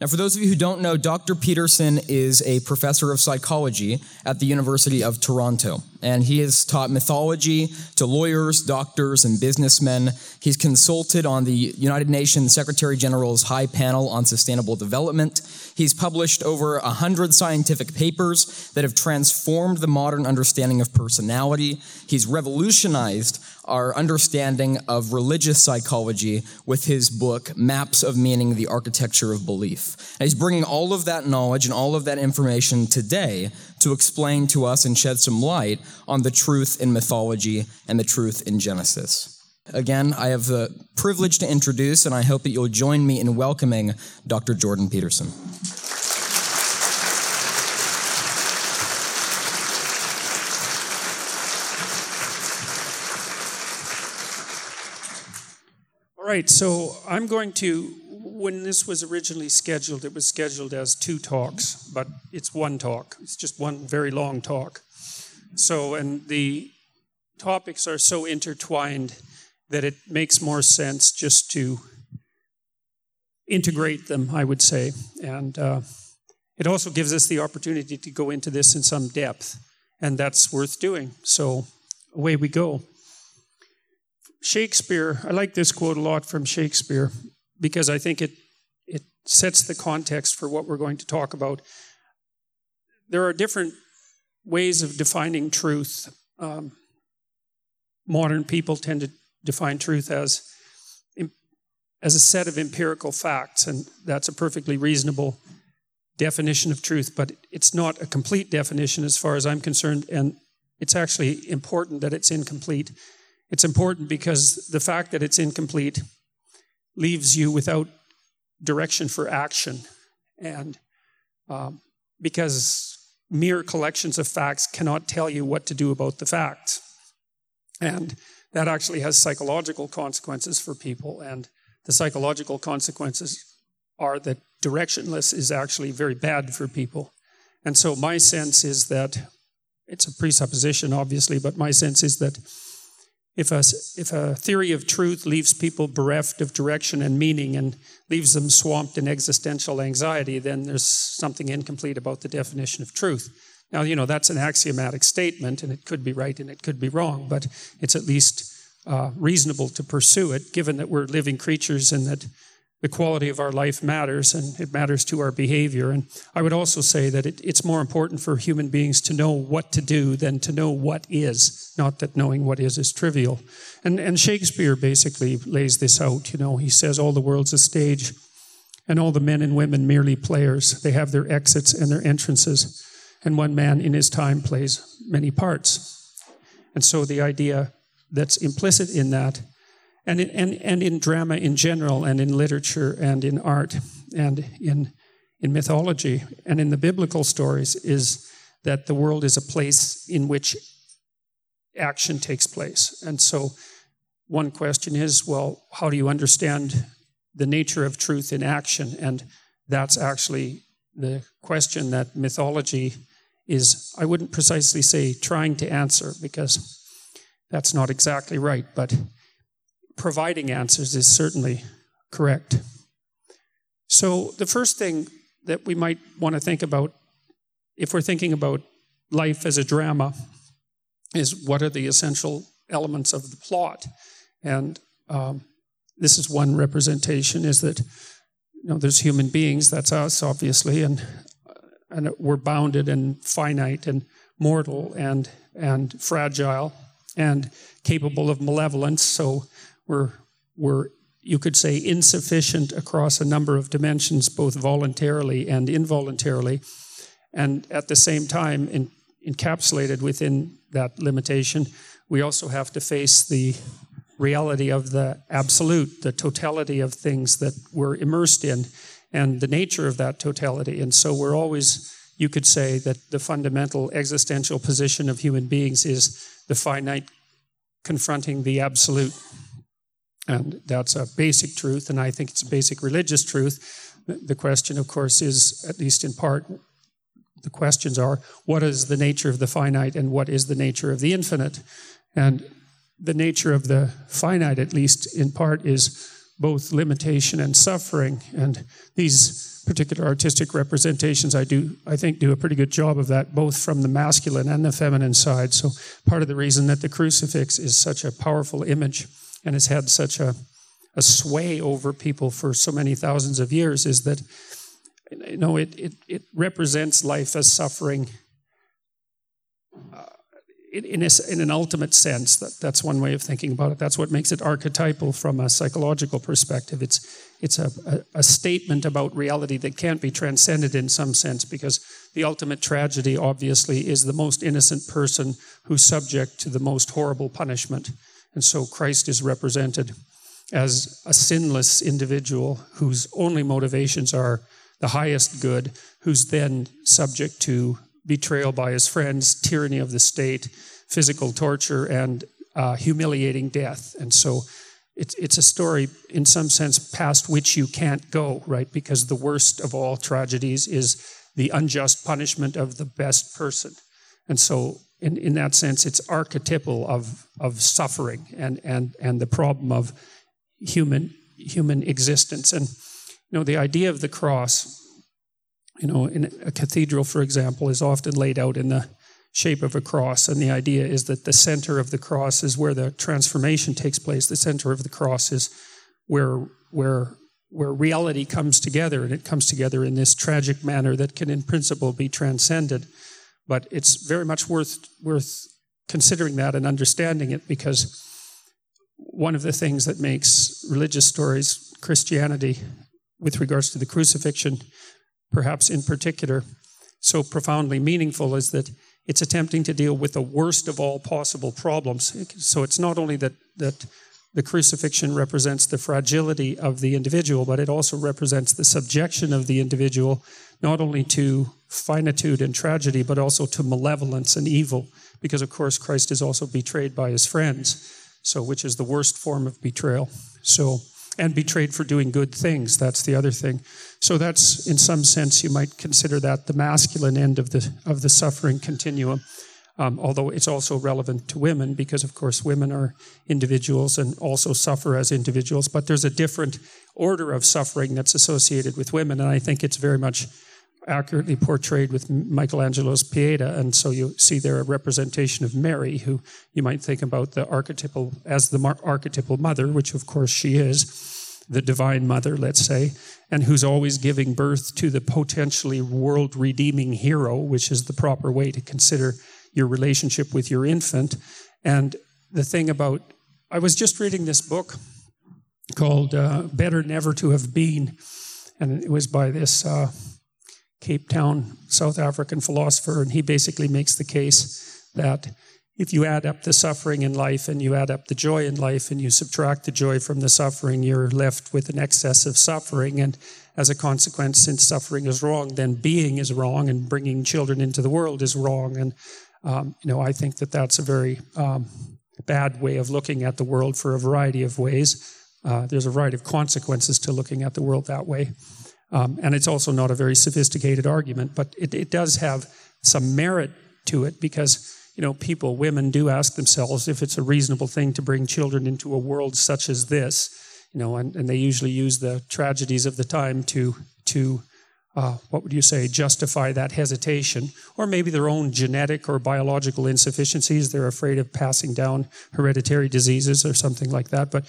Now, for those of you who don't know, Dr. Peterson is a professor of psychology at the University of Toronto, and he has taught mythology to lawyers, doctors, and businessmen. He's consulted on the United Nations Secretary General's High Panel on Sustainable Development. He's published over 100 scientific papers that have transformed the modern understanding of personality. He's revolutionized our understanding of religious psychology with his book, Maps of Meaning The Architecture of Belief. And he's bringing all of that knowledge and all of that information today to explain to us and shed some light on the truth in mythology and the truth in Genesis. Again, I have the privilege to introduce, and I hope that you'll join me in welcoming Dr. Jordan Peterson. All right, so I'm going to, when this was originally scheduled, it was scheduled as two talks, but it's one talk. It's just one very long talk. So, and the topics are so intertwined that it makes more sense just to integrate them, I would say. And uh, it also gives us the opportunity to go into this in some depth, and that's worth doing. So, away we go. Shakespeare, I like this quote a lot from Shakespeare because I think it, it sets the context for what we're going to talk about. There are different ways of defining truth. Um, modern people tend to define truth as, as a set of empirical facts, and that's a perfectly reasonable definition of truth, but it's not a complete definition as far as I'm concerned, and it's actually important that it's incomplete it's important because the fact that it's incomplete leaves you without direction for action. And um, because mere collections of facts cannot tell you what to do about the facts. And that actually has psychological consequences for people. And the psychological consequences are that directionless is actually very bad for people. And so my sense is that it's a presupposition, obviously, but my sense is that if a, if a theory of truth leaves people bereft of direction and meaning and leaves them swamped in existential anxiety, then there's something incomplete about the definition of truth. Now, you know, that's an axiomatic statement, and it could be right and it could be wrong, but it's at least uh, reasonable to pursue it, given that we're living creatures and that the quality of our life matters and it matters to our behavior. And I would also say that it, it's more important for human beings to know what to do than to know what is, not that knowing what is is trivial. And, and Shakespeare basically lays this out. You know, he says, All the world's a stage, and all the men and women merely players. They have their exits and their entrances, and one man in his time plays many parts. And so the idea that's implicit in that and in, and, and in drama in general, and in literature, and in art, and in, in mythology, and in the biblical stories, is that the world is a place in which action takes place. And so, one question is well, how do you understand the nature of truth in action? And that's actually the question that mythology is, I wouldn't precisely say trying to answer, because that's not exactly right, but providing answers is certainly correct. So, the first thing that we might want to think about, if we're thinking about life as a drama, is what are the essential elements of the plot? And um, this is one representation: is that you know there's human beings, that's us, obviously, and and we're bounded and finite and mortal and and fragile and capable of malevolence. So were, were you could say, insufficient across a number of dimensions, both voluntarily and involuntarily. And at the same time, in, encapsulated within that limitation, we also have to face the reality of the absolute, the totality of things that we're immersed in, and the nature of that totality. And so we're always, you could say, that the fundamental existential position of human beings is the finite confronting the absolute. And that's a basic truth, and I think it's a basic religious truth. The question, of course, is, at least in part, the questions are what is the nature of the finite and what is the nature of the infinite? And the nature of the finite, at least in part, is both limitation and suffering. And these particular artistic representations, I do, I think, do a pretty good job of that, both from the masculine and the feminine side. So part of the reason that the crucifix is such a powerful image and has had such a, a sway over people for so many thousands of years is that you know it, it, it represents life as suffering uh, in, a, in, an ultimate sense. That, that's one way of thinking about it. That's what makes it archetypal from a psychological perspective. It's, it's a, a, a, statement about reality that can't be transcended in some sense because the ultimate tragedy, obviously, is the most innocent person who's subject to the most horrible punishment. And so Christ is represented as a sinless individual whose only motivations are the highest good, who's then subject to betrayal by his friends, tyranny of the state, physical torture, and uh, humiliating death. And so it's, it's a story, in some sense, past which you can't go, right? Because the worst of all tragedies is the unjust punishment of the best person. And so, in, in that sense, it's archetypal of, of suffering and, and, and the problem of human, human existence. And, you know, the idea of the cross you know, in a cathedral, for example, is often laid out in the shape of a cross, and the idea is that the center of the cross is where the transformation takes place. The center of the cross is where where where reality comes together, and it comes together in this tragic manner that can, in principle, be transcended. But it's very much worth worth considering that and understanding it because one of the things that makes religious stories, Christianity, with regards to the crucifixion, perhaps in particular, so profoundly meaningful is that it's attempting to deal with the worst of all possible problems. So it's not only that, that the crucifixion represents the fragility of the individual, but it also represents the subjection of the individual not only to finitude and tragedy, but also to malevolence and evil, because of course Christ is also betrayed by his friends, so which is the worst form of betrayal. So and betrayed for doing good things. That's the other thing. So that's, in some sense, you might consider that the masculine end of the of the suffering continuum. Um, although it's also relevant to women because, of course, women are individuals and also suffer as individuals. But there's a different order of suffering that's associated with women, and I think it's very much accurately portrayed with Michelangelo's Pieta. And so you see there a representation of Mary, who you might think about the archetypal as the mar- archetypal mother, which of course she is, the divine mother, let's say, and who's always giving birth to the potentially world redeeming hero, which is the proper way to consider your relationship with your infant. And the thing about, I was just reading this book called uh, Better Never to Have Been, and it was by this. Uh, Cape Town South African philosopher, and he basically makes the case that if you add up the suffering in life and you add up the joy in life and you subtract the joy from the suffering, you're left with an excess of suffering. And as a consequence, since suffering is wrong, then being is wrong, and bringing children into the world is wrong. And um, you know, I think that that's a very um, bad way of looking at the world for a variety of ways. Uh, there's a variety of consequences to looking at the world that way. Um, and it's also not a very sophisticated argument, but it, it does have some merit to it because you know people, women do ask themselves if it's a reasonable thing to bring children into a world such as this. You know, and, and they usually use the tragedies of the time to to uh, what would you say, justify that hesitation, or maybe their own genetic or biological insufficiencies. They're afraid of passing down hereditary diseases or something like that. But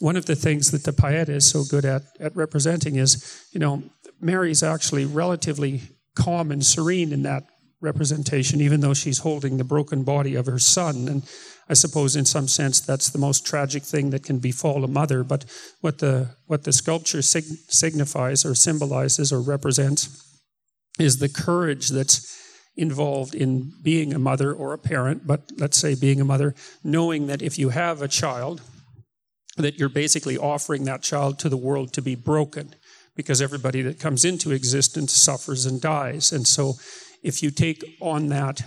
one of the things that the Pieta is so good at, at representing is, you know, Mary's actually relatively calm and serene in that representation, even though she's holding the broken body of her son. And I suppose, in some sense, that's the most tragic thing that can befall a mother. But what the what the sculpture sig- signifies, or symbolizes, or represents, is the courage that's involved in being a mother or a parent. But let's say being a mother, knowing that if you have a child that you're basically offering that child to the world to be broken because everybody that comes into existence suffers and dies. And so, if you take on that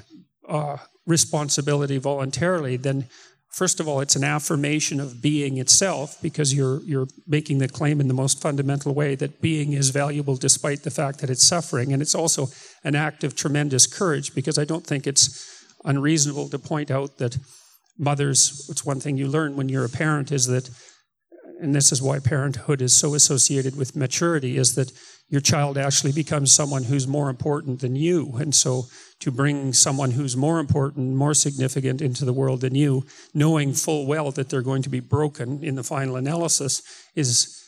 uh, responsibility voluntarily, then first of all, it's an affirmation of being itself because you're you're making the claim in the most fundamental way that being is valuable despite the fact that it's suffering, and it's also an act of tremendous courage because I don't think it's unreasonable to point out that mothers, it's one thing you learn when you're a parent is that and this is why parenthood is so associated with maturity, is that your child actually becomes someone who's more important than you. And so to bring someone who's more important, more significant into the world than you, knowing full well that they're going to be broken in the final analysis, is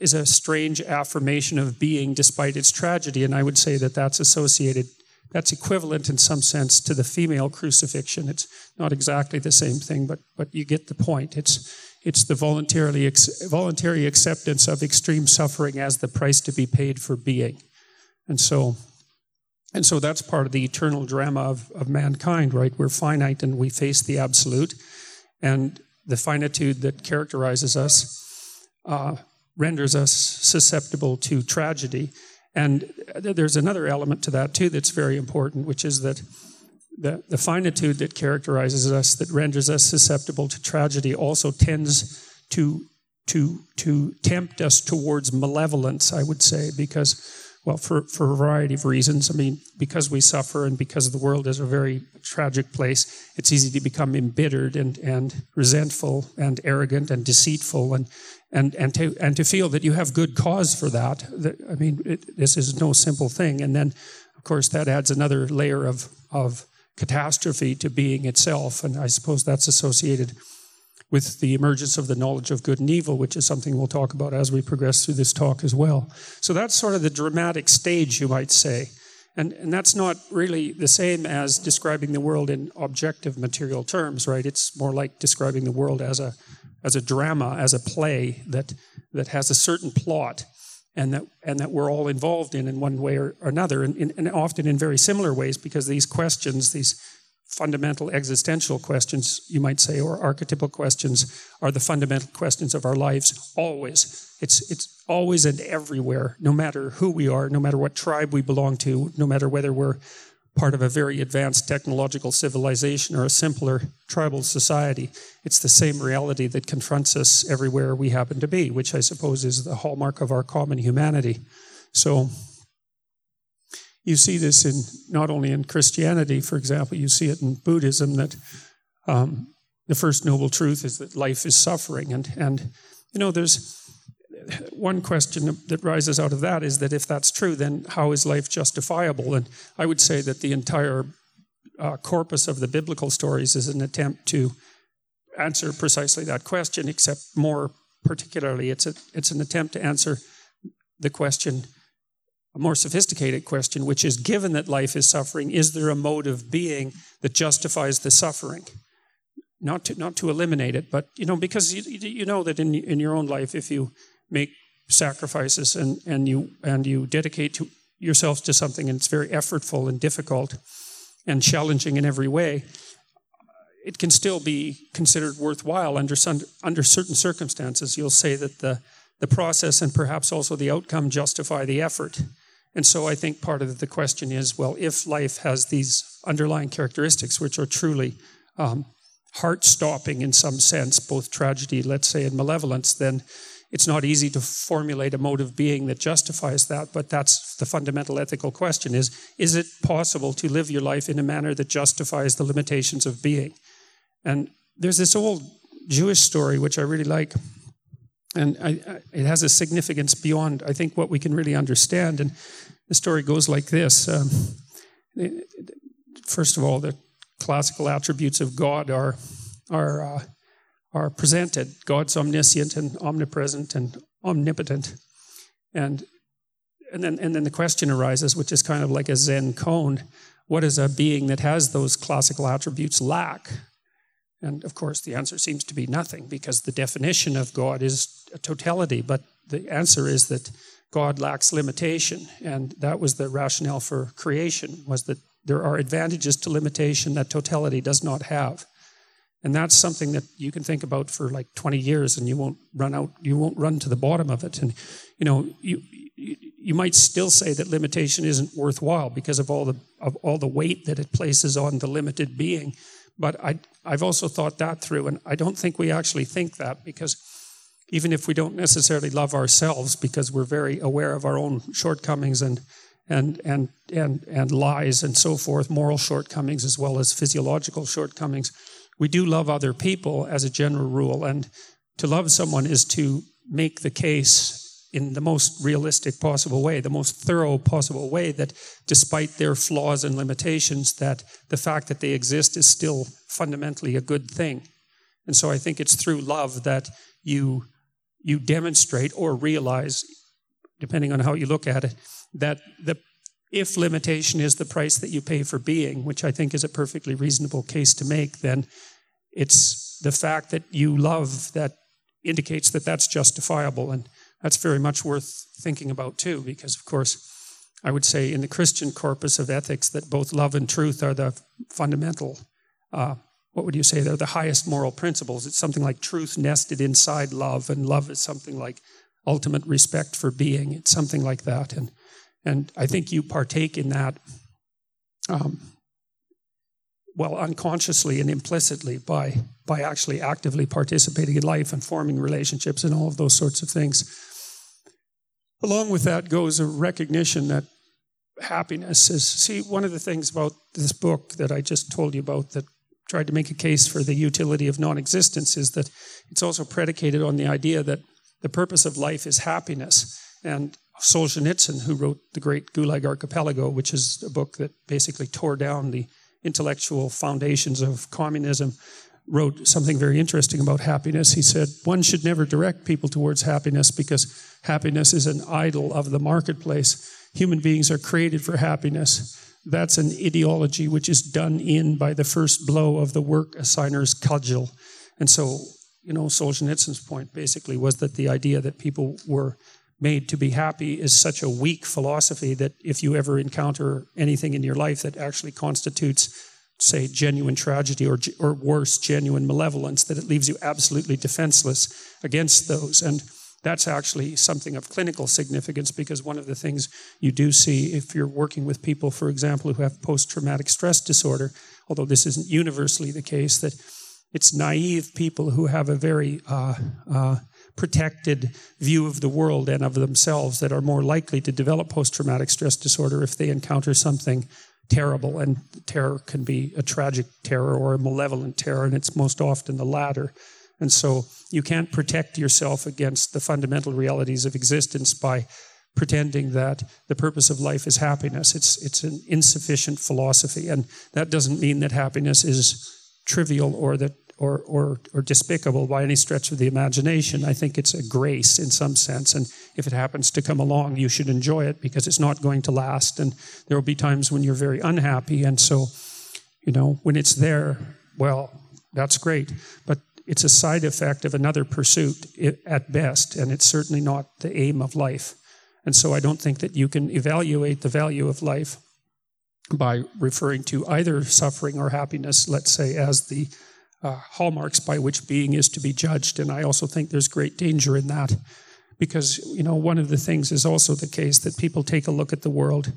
is a strange affirmation of being despite its tragedy. And I would say that that's associated, that's equivalent in some sense to the female crucifixion. It's not exactly the same thing, but, but you get the point. It's, it's the voluntarily, voluntary acceptance of extreme suffering as the price to be paid for being. And so and so that's part of the eternal drama of, of mankind, right? We're finite and we face the absolute. And the finitude that characterizes us uh, renders us susceptible to tragedy. And there's another element to that, too, that's very important, which is that the, the finitude that characterizes us, that renders us susceptible to tragedy, also tends to, to, to tempt us towards malevolence, I would say, because well, for, for a variety of reasons. I mean, because we suffer and because the world is a very tragic place, it's easy to become embittered and, and resentful and arrogant and deceitful and, and, and, to, and to feel that you have good cause for that. I mean, it, this is no simple thing. And then, of course, that adds another layer of, of catastrophe to being itself. And I suppose that's associated with the emergence of the knowledge of good and evil, which is something we'll talk about as we progress through this talk as well. So that's sort of the dramatic stage, you might say. And, and that's not really the same as describing the world in objective material terms, right? It's more like describing the world as a, as a drama, as a play that, that has a certain plot and that, and that we're all involved in in one way or, another, and, and often in very similar ways because these questions, these fundamental existential questions, you might say, or archetypal questions, are the fundamental questions of our lives always. It's, it's always and everywhere, no matter who we are, no matter what tribe we belong to, no matter whether we're part of a very advanced technological civilization or a simpler tribal society. It's the same reality that confronts us everywhere we happen to be, which I suppose is the hallmark of our common humanity. So, you see this in not only in Christianity, for example, you see it in Buddhism that um, the first noble truth is that life is suffering, and and you know there's one question that rises out of that is that if that's true, then how is life justifiable? And I would say that the entire uh, corpus of the biblical stories is an attempt to answer precisely that question, except more particularly, it's a it's an attempt to answer the question a more sophisticated question, which is given that life is suffering, is there a mode of being that justifies the suffering? Not to, not to eliminate it, but you know, because you, you know that in, in your own life, if you make sacrifices and, and you and you dedicate to yourself to something and it's very effortful and difficult and challenging in every way, it can still be considered worthwhile under some, under certain circumstances. You'll say that the the process and perhaps also the outcome justify the effort. And so I think part of the question is well, if life has these underlying characteristics, which are truly um, heart stopping in some sense, both tragedy, let's say, and malevolence, then it's not easy to formulate a mode of being that justifies that. But that's the fundamental ethical question is is it possible to live your life in a manner that justifies the limitations of being? And there's this old Jewish story, which I really like and I, I, it has a significance beyond, I think, what we can really understand. And the story goes like this um, First of all, the classical attributes of God are, are, uh, are presented God's omniscient and omnipresent and omnipotent. And, and, then, and then the question arises, which is kind of like a Zen koan. what does a being that has those classical attributes lack? And of course, the answer seems to be nothing because the definition of God is a totality. But the answer is that God lacks limitation, and that was the rationale for creation: was that there are advantages to limitation that totality does not have. And that's something that you can think about for like 20 years, and you won't run out. You won't run to the bottom of it. And you know, you you might still say that limitation isn't worthwhile because of all the of all the weight that it places on the limited being. But I, I've also thought that through, and I don't think we actually think that because even if we don't necessarily love ourselves because we're very aware of our own shortcomings and and and and and lies and so forth, moral shortcomings as well as physiological shortcomings, we do love other people as a general rule, and to love someone is to make the case in the most realistic possible way, the most thorough possible way, that despite their flaws and limitations, that the fact that they exist is still fundamentally a good thing. And so I think it's through love that you you demonstrate or realize, depending on how you look at it, that the if limitation is the price that you pay for being, which I think is a perfectly reasonable case to make, then it's the fact that you love that indicates that that's justifiable. And that's very much worth thinking about too, because of course, I would say in the Christian corpus of ethics that both love and truth are the fundamental, uh, what would you say, they're the highest moral principles. It's something like truth nested inside love, and love is something like ultimate respect for being. It's something like that. And, and I think you partake in that, um, well, unconsciously and implicitly by, by actually actively participating in life and forming relationships and all of those sorts of things. Along with that goes a recognition that happiness is. See, one of the things about this book that I just told you about that tried to make a case for the utility of non existence is that it's also predicated on the idea that the purpose of life is happiness. And Solzhenitsyn, who wrote the great Gulag Archipelago, which is a book that basically tore down the intellectual foundations of communism, wrote something very interesting about happiness. He said, One should never direct people towards happiness because happiness is an idol of the marketplace. Human beings are created for happiness. That's an ideology which is done in by the first blow of the work assigner's cudgel. And so, you know, Solzhenitsyn's point basically was that the idea that people were made to be happy is such a weak philosophy that if you ever encounter anything in your life that actually constitutes say, genuine tragedy or, or worse, genuine malevolence, that it leaves you absolutely defenseless against those. And that's actually something of clinical significance because one of the things you do see if you're working with people, for example, who have post traumatic stress disorder, although this isn't universally the case, that it's naive people who have a very uh, uh, protected view of the world and of themselves that are more likely to develop post traumatic stress disorder if they encounter something terrible, and terror can be a tragic terror or a malevolent terror, and it's most often the latter. And so you can't protect yourself against the fundamental realities of existence by pretending that the purpose of life is happiness. It's, it's an insufficient philosophy. And that doesn't mean that happiness is trivial or that or, or, or despicable by any stretch of the imagination. I think it's a grace in some sense. And if it happens to come along, you should enjoy it because it's not going to last. And there will be times when you're very unhappy. And so, you know, when it's there, well, that's great. But it's a side effect of another pursuit at best. And it's certainly not the aim of life. And so I don't think that you can evaluate the value of life by referring to either suffering or happiness, let's say, as the uh, hallmarks by which being is to be judged. And I also think there's great danger in that because, you know, one of the things is also the case that people take a look at the world.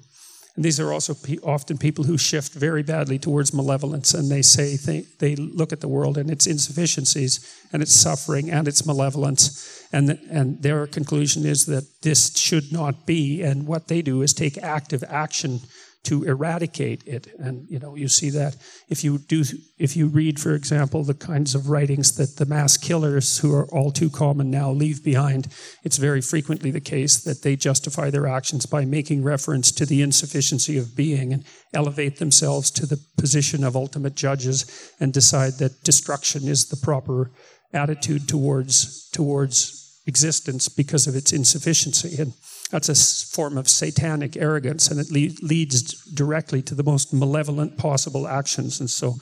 And these are also pe- often people who shift very badly towards malevolence and they say they, they look at the world and its insufficiencies and its suffering and its malevolence. And, and their conclusion is that this should not be. And what they do is take active action to eradicate it. And you know, you see that if you do, if you read, for example, the kinds of writings that the mass killers, who are all too common now, leave behind, it's very frequently the case that they justify their actions by making reference to the insufficiency of being and elevate themselves to the position of ultimate judges and decide that destruction is the proper attitude towards towards existence because of its insufficiency and that's a form of satanic arrogance, and it le- leads directly to the most malevolent possible actions. And so,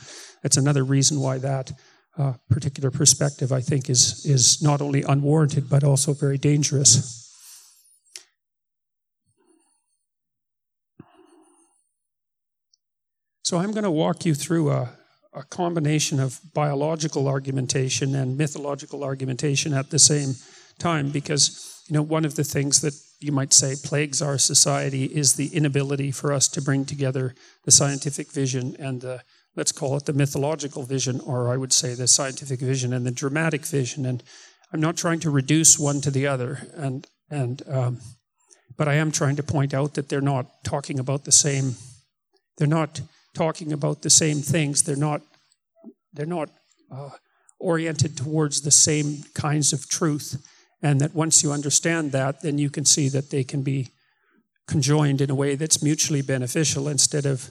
it's another reason why that uh, particular perspective, I think, is is not only unwarranted but also very dangerous. So, I'm going to walk you through a, a combination of biological argumentation and mythological argumentation at the same time, because you know one of the things that you might say, plagues our society is the inability for us to bring together the scientific vision and the, let's call it the mythological vision, or I would say the scientific vision and the dramatic vision. And I'm not trying to reduce one to the other, and and um, but I am trying to point out that they're not talking about the same. They're not talking about the same things. They're not. They're not uh, oriented towards the same kinds of truth. And that once you understand that, then you can see that they can be conjoined in a way that's mutually beneficial instead of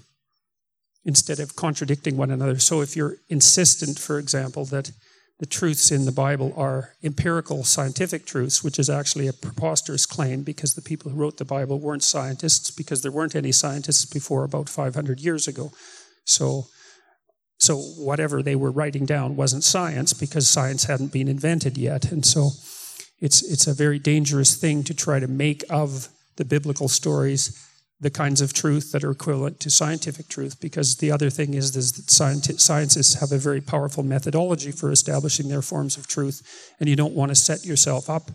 instead of contradicting one another. So if you're insistent, for example, that the truths in the Bible are empirical scientific truths, which is actually a preposterous claim because the people who wrote the Bible weren't scientists because there weren't any scientists before about 500 years ago. So, so whatever they were writing down wasn't science because science hadn't been invented yet. And so it's, it's a very dangerous thing to try to make of the biblical stories the kinds of truth that are equivalent to scientific truth because the other thing is, is that scientists have a very powerful methodology for establishing their forms of truth and you don't want to set yourself up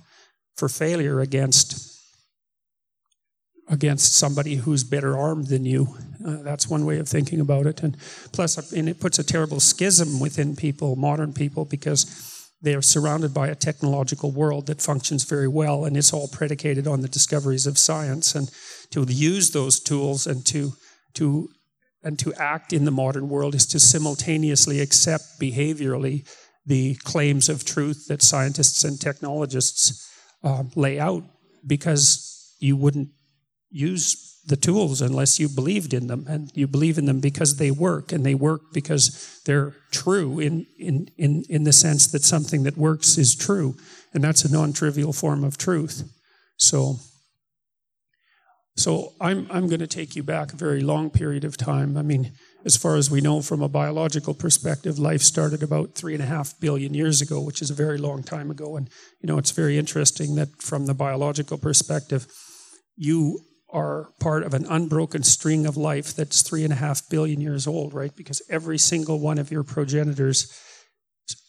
for failure against against somebody who's better armed than you. Uh, that's one way of thinking about it. And plus and it puts a terrible schism within people modern people because they are surrounded by a technological world that functions very well, and it's all predicated on the discoveries of science. And to use those tools and to to and to act in the modern world is to simultaneously accept behaviorally the claims of truth that scientists and technologists uh, lay out, because you wouldn't use the tools unless you believed in them. And you believe in them because they work and they work because they're true in, in, in, in the sense that something that works is true and that's a non-trivial form of truth. So so i'm, I'm going to take you back a very long period of time. I mean as far as we know from a biological perspective life started about three and a half billion years ago which is a very long time ago. And you know it's very interesting that from the biological perspective you are part of an unbroken string of life that's three and a half billion years old, right? Because every single one of your progenitors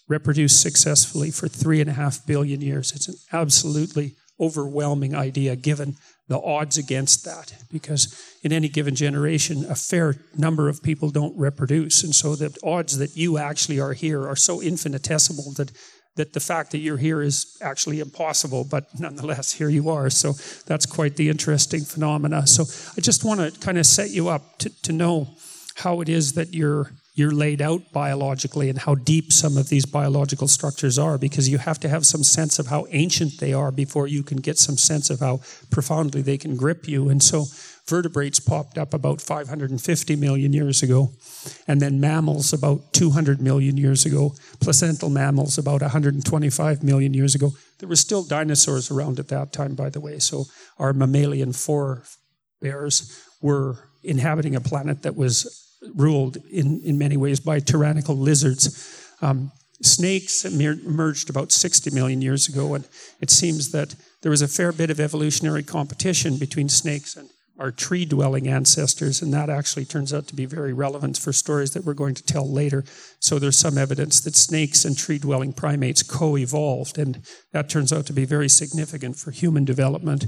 reproduced successfully for three and a half billion years. It's an absolutely overwhelming idea given the odds against that because in any given generation a fair number of people don't reproduce and so the odds that you actually are here are so infinitesimal that that the fact that you're here is actually impossible, but nonetheless, here you are. So that's quite the interesting phenomena. So I just want to kind of set you up to, to know how it is that you're you're laid out biologically and how deep some of these biological structures are because you have to have some sense of how ancient they are before you can get some sense of how profoundly they can grip you. And so vertebrates popped up about 550 million years ago, and then mammals about 200 million years ago, placental mammals about 125 million years ago. There were still dinosaurs around at that time, by the way, so our mammalian forebears were inhabiting a planet that was ruled in, in many ways by tyrannical lizards. Um, snakes emerged about 60 million years ago, and it seems that there was a fair bit of evolutionary competition between snakes and our tree dwelling ancestors, and that actually turns out to be very relevant for stories that we're going to tell later. So there's some evidence that snakes and tree dwelling primates co evolved, and that turns out to be very significant for human development.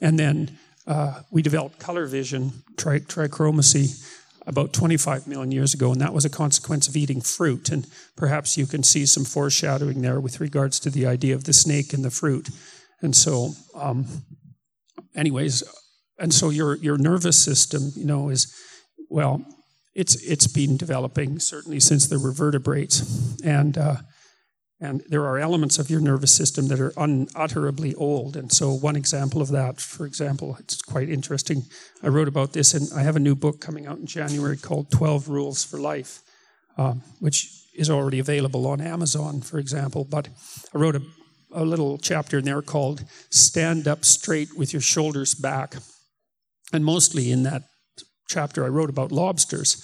And then uh, we developed color vision, tri- trichromacy, about 25 million years ago, and that was a consequence of eating fruit. And perhaps you can see some foreshadowing there with regards to the idea of the snake and the fruit. And so, um, anyways, and so your your nervous system, you know, is well, it's it's been developing certainly since there were vertebrates, and uh, and there are elements of your nervous system that are unutterably old. And so, one example of that, for example, it's quite interesting. I wrote about this, and I have a new book coming out in January called 12 Rules for Life, um, which is already available on Amazon, for example. But I wrote a, a little chapter in there called Stand Up Straight with Your Shoulders Back. And mostly in that chapter, I wrote about lobsters.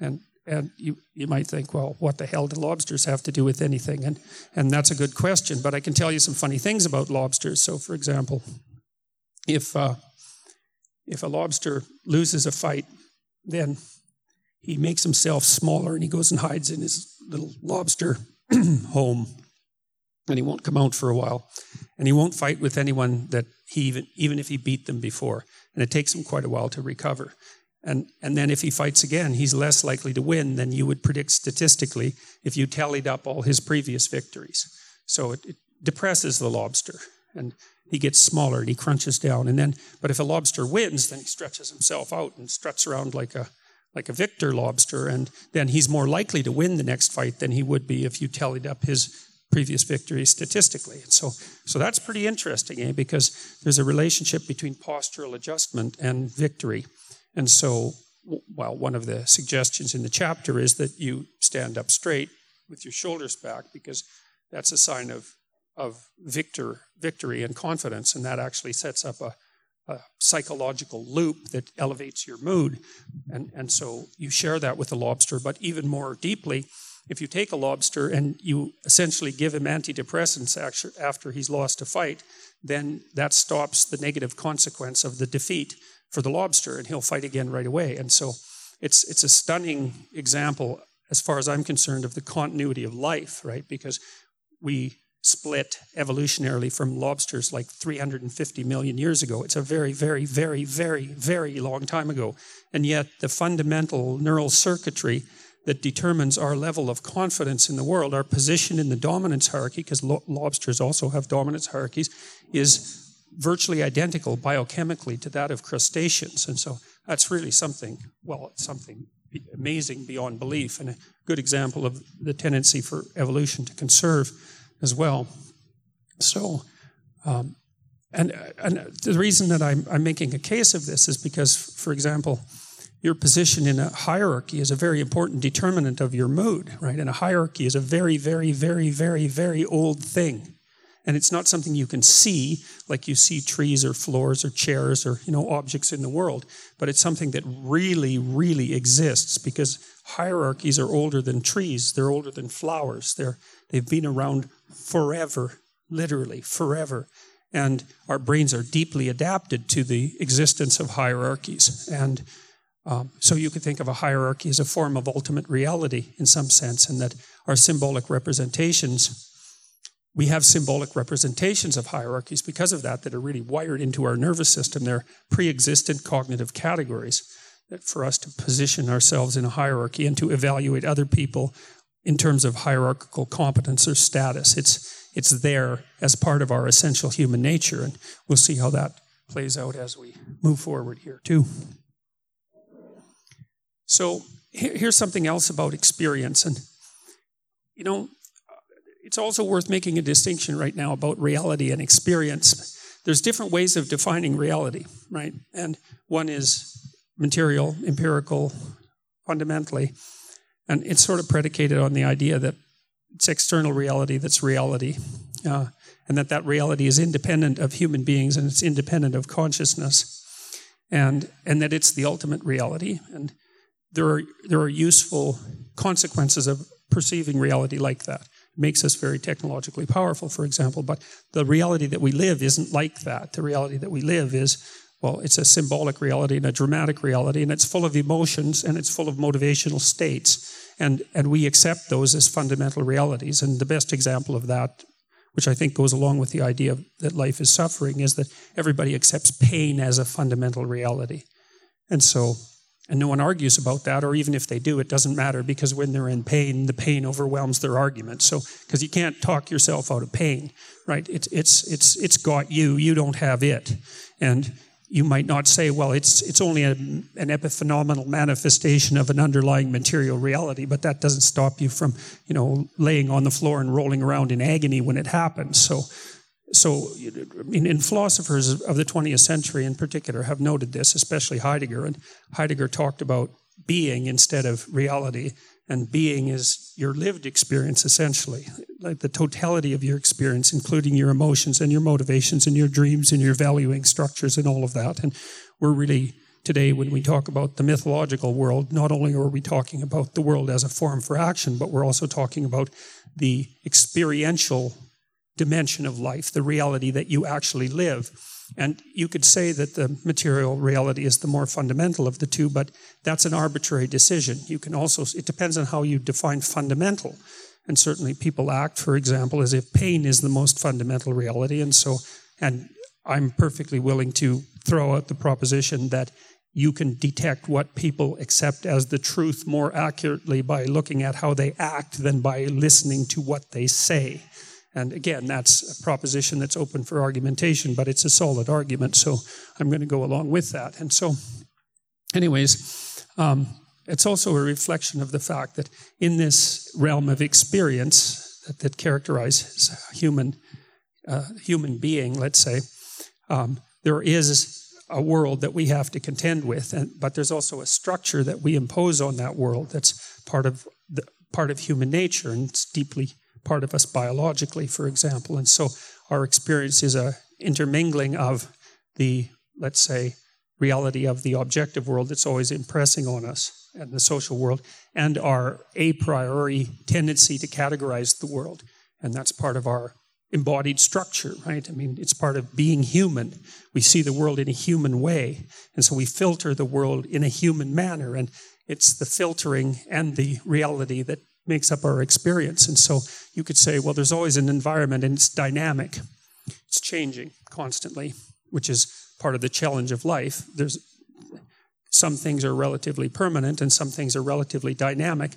And, and you, you might think, well, what the hell do lobsters have to do with anything? And, and that's a good question, but I can tell you some funny things about lobsters. So, for example, if, uh, if a lobster loses a fight, then he makes himself smaller and he goes and hides in his little lobster home and he won't come out for a while and he won't fight with anyone that he even even if he beat them before and it takes him quite a while to recover. And, and then if he fights again, he's less likely to win than you would predict statistically if you tallied up all his previous victories. So it, it depresses the lobster, and he gets smaller and he crunches down. And then, but if a lobster wins, then he stretches himself out and struts around like a like a victor lobster, and then he's more likely to win the next fight than he would be if you tallied up his previous victories statistically. And so, so that's pretty interesting, eh? Because there's a relationship between postural adjustment and victory. And so, well, one of the suggestions in the chapter is that you stand up straight with your shoulders back because that's a sign of of victor victory and confidence, and that actually sets up a a psychological loop that elevates your mood. And, and so you share that with the lobster, but even more deeply, if you take a lobster and you essentially give him antidepressants after he's lost a fight, then that stops the negative consequence of the defeat for the lobster, and he'll fight again right away. And so it's, it's a stunning example, as far as I'm concerned, of the continuity of life, right? Because we split evolutionarily from lobsters like 350 million years ago. It's a very, very, very, very, very long time ago. And yet, the fundamental neural circuitry that determines our level of confidence in the world, our position in the dominance hierarchy, because lo- lobsters also have dominance hierarchies, is virtually identical biochemically to that of crustaceans. And so that's really something, well, it's something amazing beyond belief, and a good example of the tendency for evolution to conserve as well. So, um, and, and the reason that I'm, I'm making a case of this is because, for example, your position in a hierarchy is a very important determinant of your mood, right? And a hierarchy is a very, very, very, very, very old thing. And it's not something you can see, like you see trees or floors or chairs or you know objects in the world, but it's something that really, really exists because hierarchies are older than trees, they're older than flowers, they're they've been around forever, literally forever. And our brains are deeply adapted to the existence of hierarchies. And um, so you could think of a hierarchy as a form of ultimate reality in some sense, and that our symbolic representations, we have symbolic representations of hierarchies because of that that are really wired into our nervous system. They're pre existent cognitive categories that for us to position ourselves in a hierarchy and to evaluate other people in terms of hierarchical competence or status. It's, it's there as part of our essential human nature, and we'll see how that plays out as we move forward here, too. So, here's something else about experience. And, you know, it's also worth making a distinction right now about reality and experience. There's different ways of defining reality, right? And one is material, empirical, fundamentally. And it's sort of predicated on the idea that it's external reality that's reality, uh, and that that reality is independent of human beings and it's independent of consciousness, and and that it's the ultimate reality. And there are there are useful consequences of perceiving reality like that. It makes us very technologically powerful, for example. But the reality that we live isn't like that. The reality that we live is well, it's a symbolic reality and a dramatic reality, and it's full of emotions and it's full of motivational states. And, and we accept those as fundamental realities. And the best example of that, which I think goes along with the idea that life is suffering, is that everybody accepts pain as a fundamental reality. And so, and no one argues about that, or even if they do, it doesn't matter because when they're in pain, the pain overwhelms their argument. So, because you can't talk yourself out of pain, right? It's, it's, it's, it's got you, you don't have it. And you might not say, well, it's, it's only a, an epiphenomenal manifestation of an underlying material reality, but that doesn't stop you from, you know, laying on the floor and rolling around in agony when it happens. So, so I mean, philosophers of the 20th century in particular have noted this, especially Heidegger. And Heidegger talked about being instead of reality and being is your lived experience essentially like the totality of your experience including your emotions and your motivations and your dreams and your valuing structures and all of that and we're really today when we talk about the mythological world not only are we talking about the world as a form for action but we're also talking about the experiential dimension of life the reality that you actually live and you could say that the material reality is the more fundamental of the two, but that's an arbitrary decision. You can also, it depends on how you define fundamental. And certainly people act, for example, as if pain is the most fundamental reality. And so, and I'm perfectly willing to throw out the proposition that you can detect what people accept as the truth more accurately by looking at how they act than by listening to what they say. And again, that's a proposition that's open for argumentation, but it's a solid argument, so I'm going to go along with that. And so, anyways, um, it's also a reflection of the fact that in this realm of experience that, that characterizes human uh, human being, let's say, um, there is a world that we have to contend with, and, but there's also a structure that we impose on that world that's part of the, part of human nature, and it's deeply part of us biologically, for example. And so our experience is a intermingling of the, let's say, reality of the objective world that's always impressing on us and the social world, and our a priori tendency to categorize the world. And that's part of our embodied structure, right? I mean, it's part of being human. We see the world in a human way. And so we filter the world in a human manner. And it's the filtering and the reality that makes up our experience. And so you could say, well, there's always an environment and it's dynamic, it's changing constantly, which is part of the challenge of life. There's some things are relatively permanent and some things are relatively dynamic.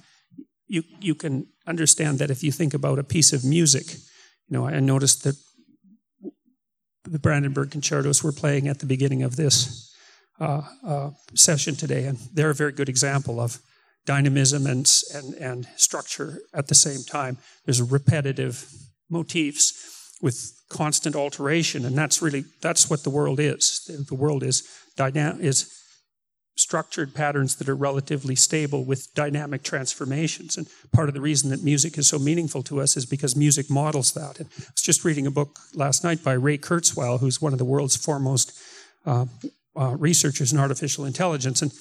You, you can understand that if you think about a piece of music, you know, I noticed that the Brandenburg concertos were playing at the beginning of this uh, uh, session today, and they're a very good example of dynamism and, and, and structure at the same time. There's repetitive motifs with constant alteration, and that's really that's what the world is. The world is dynamic is structured patterns that are relatively stable with dynamic transformations. And part of the reason that music is so meaningful to us is because music models that. And I was just reading a book last night by Ray Kurzweil, who's one of the world's foremost uh, uh, researchers in artificial intelligence, and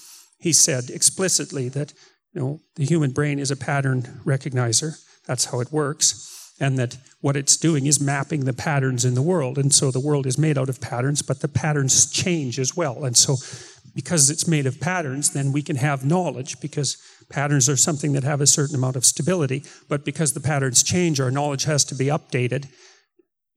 he said explicitly that you know the human brain is a pattern recognizer. That's how it works and that what it's doing is mapping the patterns in the world. And so the world is made out of patterns, but the patterns change as well. And so because it's made of patterns, then we can have knowledge because patterns are something that have a certain amount of stability. But because the patterns change, our knowledge has to be updated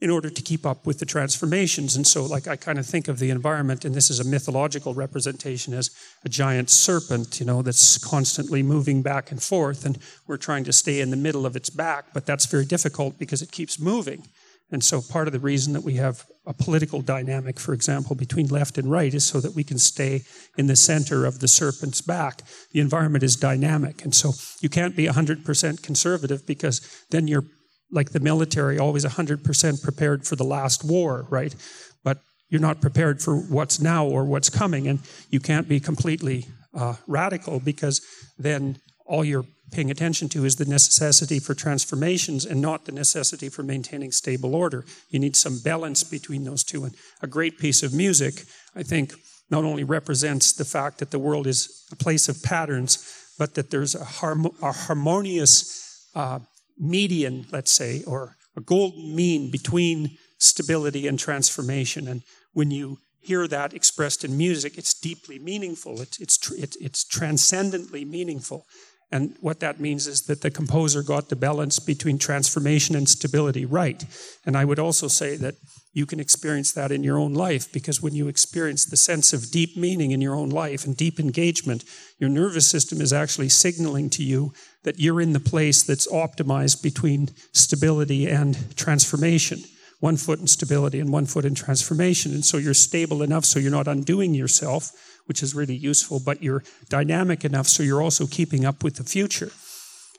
in order to keep up with the transformations. And so, like, I kind of think of the environment, and this is a mythological representation, as a giant serpent, you know, that's constantly moving back and forth. And we're trying to stay in the middle of its back, but that's very difficult because it keeps moving. And so, part of the reason that we have a political dynamic, for example, between left and right is so that we can stay in the center of the serpent's back. The environment is dynamic. And so, you can't be 100% conservative because then you're like the military, always 100% prepared for the last war, right? But you're not prepared for what's now or what's coming. And you can't be completely uh, radical because then all you're paying attention to is the necessity for transformations and not the necessity for maintaining stable order. You need some balance between those two. And a great piece of music, I think, not only represents the fact that the world is a place of patterns, but that there's a, harm- a harmonious uh, median, let's say, or a golden mean between stability and transformation. And when you hear that expressed in music, it's deeply meaningful. It's, it's, it's transcendently meaningful. And what that means is that the composer got the balance between transformation and stability right. And I would also say that you can experience that in your own life because when you experience the sense of deep meaning in your own life and deep engagement, your nervous system is actually signaling to you that you're in the place that's optimized between stability and transformation. One foot in stability and one foot in transformation. And so you're stable enough so you're not undoing yourself which is really useful, but you're dynamic enough so you're also keeping up with the future.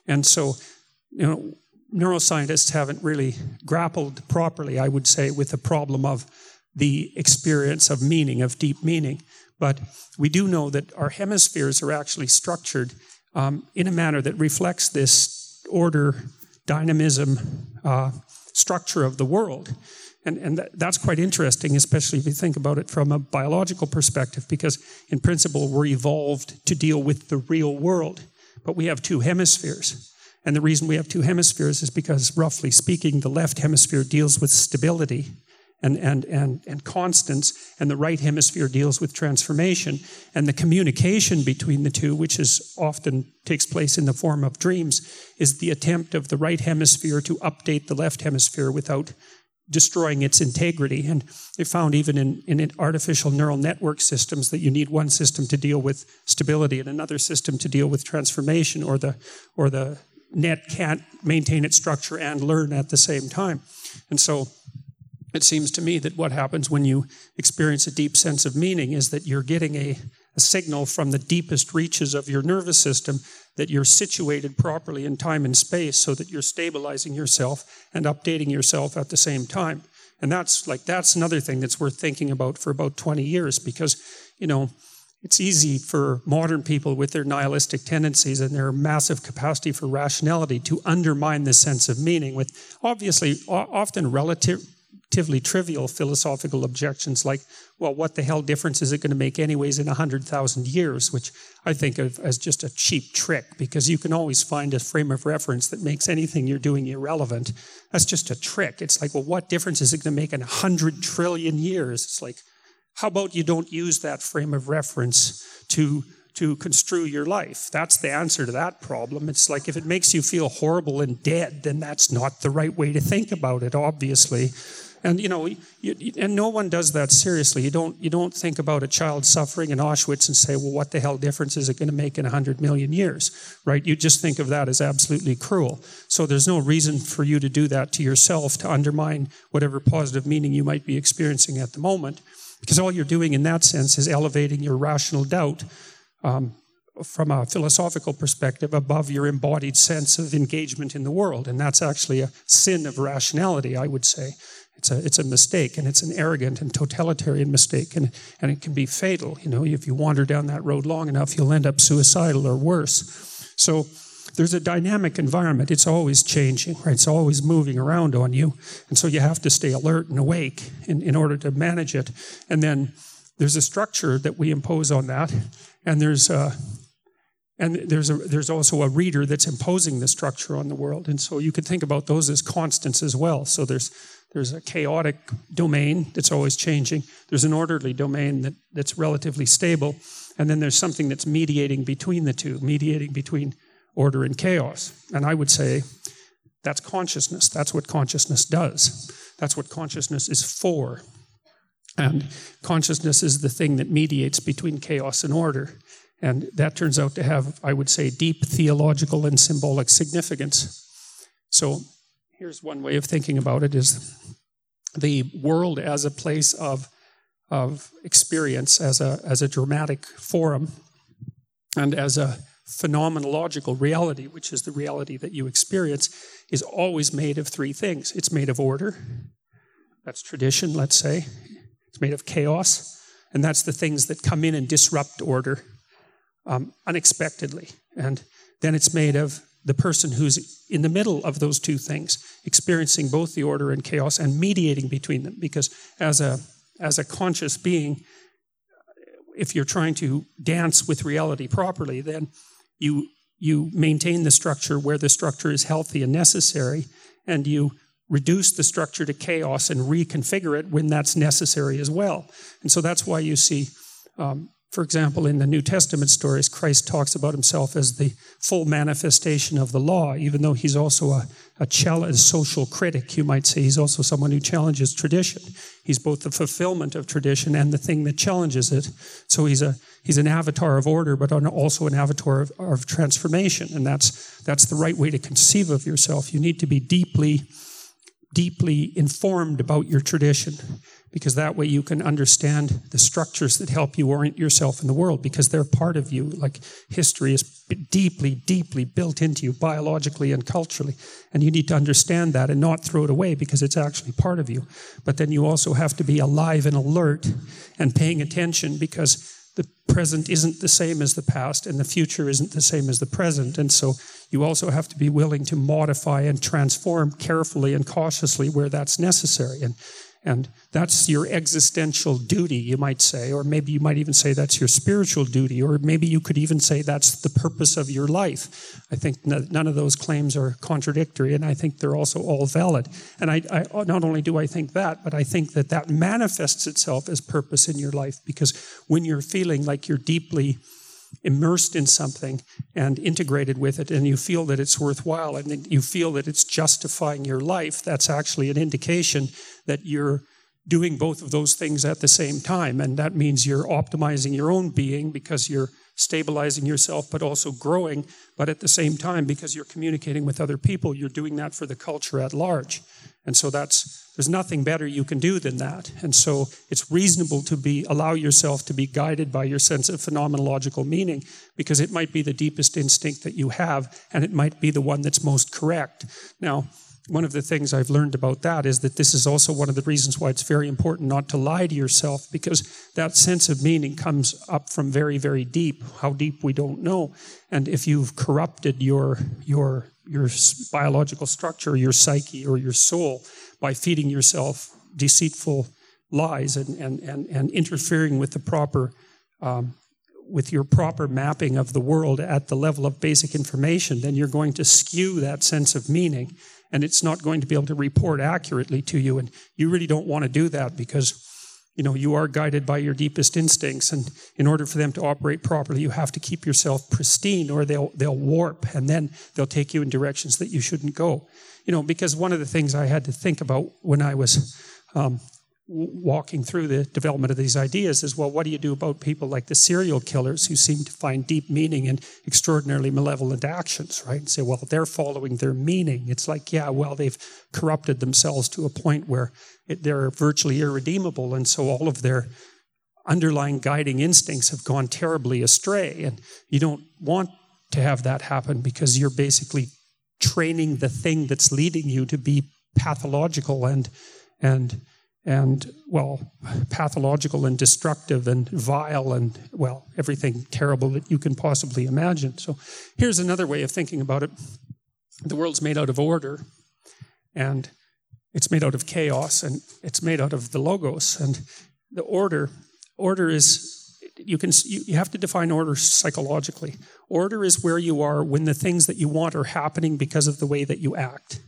And so, you know, neuroscientists haven't really grappled properly, I would say, with the problem of the experience of meaning, of deep meaning. But we do know that our hemispheres are actually structured um, in a manner that reflects this order, dynamism, uh, structure of the world. And, and that, that's quite interesting, especially if you think about it from a biological perspective, because in principle, we're evolved to deal with the real world. But we have two hemispheres. And the reason we have two hemispheres is because, roughly speaking, the left hemisphere deals with stability and, and, and, and constants, and the right hemisphere deals with transformation. And the communication between the two, which is often takes place in the form of dreams, is the attempt of the right hemisphere to update the left hemisphere without destroying its integrity. And they found even in, in artificial neural network systems that you need one system to deal with stability and another system to deal with transformation, or the, or the net can't maintain its structure and learn at the same time. And so it seems to me that what happens when you experience a deep sense of meaning is that you're getting a, a signal from the deepest reaches of your nervous system that you're situated properly in time and space so that you're stabilizing yourself and updating yourself at the same time. And that's like that's another thing that's worth thinking about for about 20 years because, you know, it's easy for modern people with their nihilistic tendencies and their massive capacity for rationality to undermine the sense of meaning with obviously often relatively trivial philosophical objections like, well, what the hell difference is it going to make anyways in 100,000 years, which I think of as just a cheap trick because you can always find a frame of reference that makes anything you're doing irrelevant. That's just a trick. It's like, well, what difference is it going to make in 100 trillion years? It's like, how about you don't use that frame of reference to, to construe your life? That's the answer to that problem. It's like if it makes you feel horrible and dead, then that's not the right way to think about it, obviously. And you know, you, and no one does that seriously. You don't you don't think about a child suffering in Auschwitz and say, well, what the hell difference is it going to make in hundred million years, right? You just think of that as absolutely cruel. So there's no reason for you to do that to yourself to undermine whatever positive meaning you might be experiencing at the moment. Because all you're doing in that sense is elevating your rational doubt um, from a philosophical perspective above your embodied sense of engagement in the world. And that's actually a sin of rationality, I would say. It's a, it's a mistake, and it's an arrogant and totalitarian mistake, and, and it can be fatal. You know, if you wander down that road long enough, you'll end up suicidal or worse. So, there's a dynamic environment. It's always changing, right? It's always moving around on you. And so you have to stay alert and awake in, in order to manage it. And then there's a structure that we impose on that. And there's a, and there's a, there's also a reader that's imposing the structure on the world. And so you could think about those as constants as well. So there's there's a chaotic domain that's always changing. There's an orderly domain that, that's relatively stable. And then there's something that's mediating between the two, mediating between order and chaos. And I would say that's consciousness. That's what consciousness does. That's what consciousness is for. And consciousness is the thing that mediates between chaos and order. And that turns out to have, I would say, deep theological and symbolic significance. So here's one way of thinking about it is the world as a place of, of experience, as a, as a dramatic forum, and as a phenomenological reality, which is the reality that you experience, is always made of three things. It's made of order, that's tradition, let's say, it's made of chaos, and that's the things that come in and disrupt order um, unexpectedly. And then it's made of the person who's in the middle of those two things, experiencing both the order and chaos and mediating between them. Because as a as a conscious being, if you're trying to dance with reality properly, then you, you maintain the structure where the structure is healthy and necessary, and you reduce the structure to chaos and reconfigure it when that's necessary as well. And so that's why you see um, for example, in the New Testament stories, Christ talks about himself as the full manifestation of the law, even though he's also a, a, challenge, social critic, you might say. He's also someone who challenges tradition. He's both the fulfillment of tradition and the thing that challenges it. So he's, a, he's an avatar of order, but also an avatar of, of transformation. And that's, that's the right way to conceive of yourself. You need to be deeply, deeply informed about your tradition because that way you can understand the structures that help you orient yourself in the world because they're part of you. Like history is deeply, deeply built into you biologically and culturally. And you need to understand that and not throw it away because it's actually part of you. But then you also have to be alive and alert and paying attention because the present isn't the same as the past and the future isn't the same as the present. And so you also have to be willing to modify and transform carefully and cautiously where that's necessary. And and that's your existential duty, you might say, or maybe you might even say that's your spiritual duty, or maybe you could even say that's the purpose of your life. I think none of those claims are contradictory, and I think they're also all valid. And I, I, not only do I think that, but I think that that manifests itself as purpose in your life because when you're feeling like you're deeply immersed in something and integrated with it, and you feel that it's worthwhile and you feel that it's justifying your life, that's actually an indication that you're doing both of those things at the same time. And that means you're optimizing your own being because you're stabilizing yourself, but also growing. But at the same time, because you're communicating with other people, you're doing that for the culture at large. And so that's there's nothing better you can do than that. And so it's reasonable to be allow yourself to be guided by your sense of phenomenological meaning because it might be the deepest instinct that you have and it might be the one that's most correct. Now, one of the things I've learned about that is that this is also one of the reasons why it's very important not to lie to yourself because that sense of meaning comes up from very, very deep. How deep we don't know. And if you've corrupted your your your biological structure, your psyche, or your soul by feeding yourself deceitful lies and and and, and interfering with the proper um, with your proper mapping of the world at the level of basic information, then you're going to skew that sense of meaning and it's not going to be able to report accurately to you. And you really don't want to do that because you know you are guided by your deepest instincts and in order for them to operate properly you have to keep yourself pristine or they'll they'll warp and then they'll take you in directions that you shouldn't go you know because one of the things i had to think about when i was um, walking through the development of these ideas is well, what do you do about people like the serial killers who seem to find deep meaning in extraordinarily malevolent actions, right? And say, well, they're following their meaning. It's like, yeah, well, they've corrupted themselves to a point where it, they're virtually irredeemable. And so all of their underlying guiding instincts have gone terribly astray. And you don't want to have that happen because you're basically training the thing that's leading you to be pathological and, and, and well, pathological and destructive and vile and well, everything terrible that you can possibly imagine. So here's another way of thinking about it the world's made out of order, and it's made out of chaos, and it's made out of the logos. And the order, order is you can you, you have to define order psychologically. Order is where you are when the things that you want are happening because of the way that you act.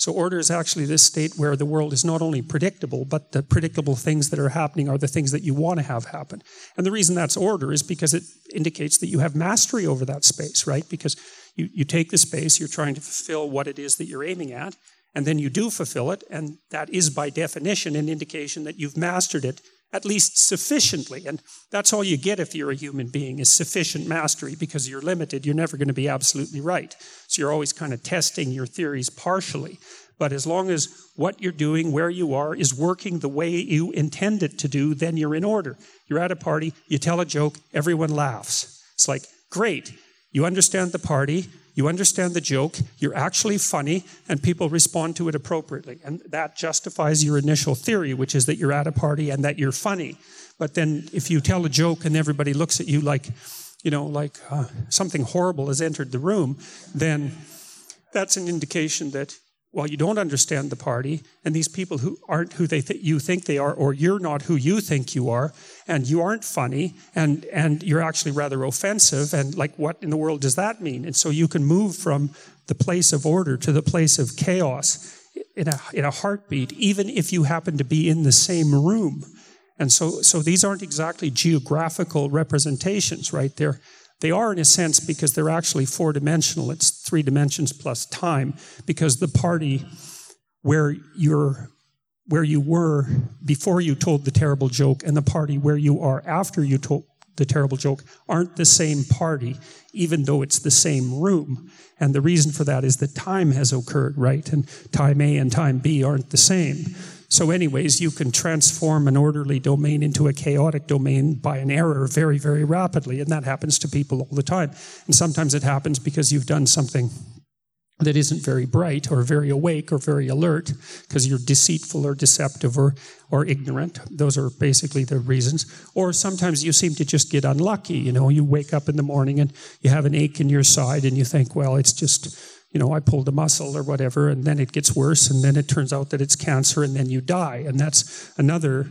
So, order is actually this state where the world is not only predictable, but the predictable things that are happening are the things that you want to have happen. And the reason that's order is because it indicates that you have mastery over that space, right? Because you, you take the space, you're trying to fulfill what it is that you're aiming at, and then you do fulfill it, and that is by definition an indication that you've mastered it at least sufficiently. And that's all you get if you're a human being is sufficient mastery because you're limited. You're never going to be absolutely right. So you're always kind of testing your theories partially. But as long as what you're doing, where you are, is working the way you intend it to do, then you're in order. You're at a party, you tell a joke, everyone laughs. It's like, great, you understand the party, you understand the joke, you're actually funny, and people respond to it appropriately. And that justifies your initial theory, which is that you're at a party and that you're funny. But then if you tell a joke and everybody looks at you like, you know, like uh, something horrible has entered the room, then that's an indication that well, you don't understand the party, and these people who aren't who they th- you think they are, or you're not who you think you are, and you aren't funny, and and you're actually rather offensive, and like what in the world does that mean? And so you can move from the place of order to the place of chaos in a in a heartbeat, even if you happen to be in the same room. And so so these aren't exactly geographical representations, right? They're they are in a sense because they're actually four dimensional. It's three dimensions plus time because the party where you're where you were before you told the terrible joke and the party where you are after you told the terrible joke aren't the same party, even though it's the same room. And the reason for that is that time has occurred, right? And time A and time B aren't the same. So, anyways, you can transform an orderly domain into a chaotic domain by an error very, very rapidly. And that happens to people all the time. And sometimes it happens because you've done something that isn't very bright or very awake or very alert because you're deceitful or deceptive or, or ignorant. Those are basically the reasons. Or sometimes you seem to just get unlucky. You know, you wake up in the morning and you have an ache in your side and you think, well, it's just you know, I pulled a muscle or whatever, and then it gets worse, and then it turns out that it's cancer, and then you die. And that's another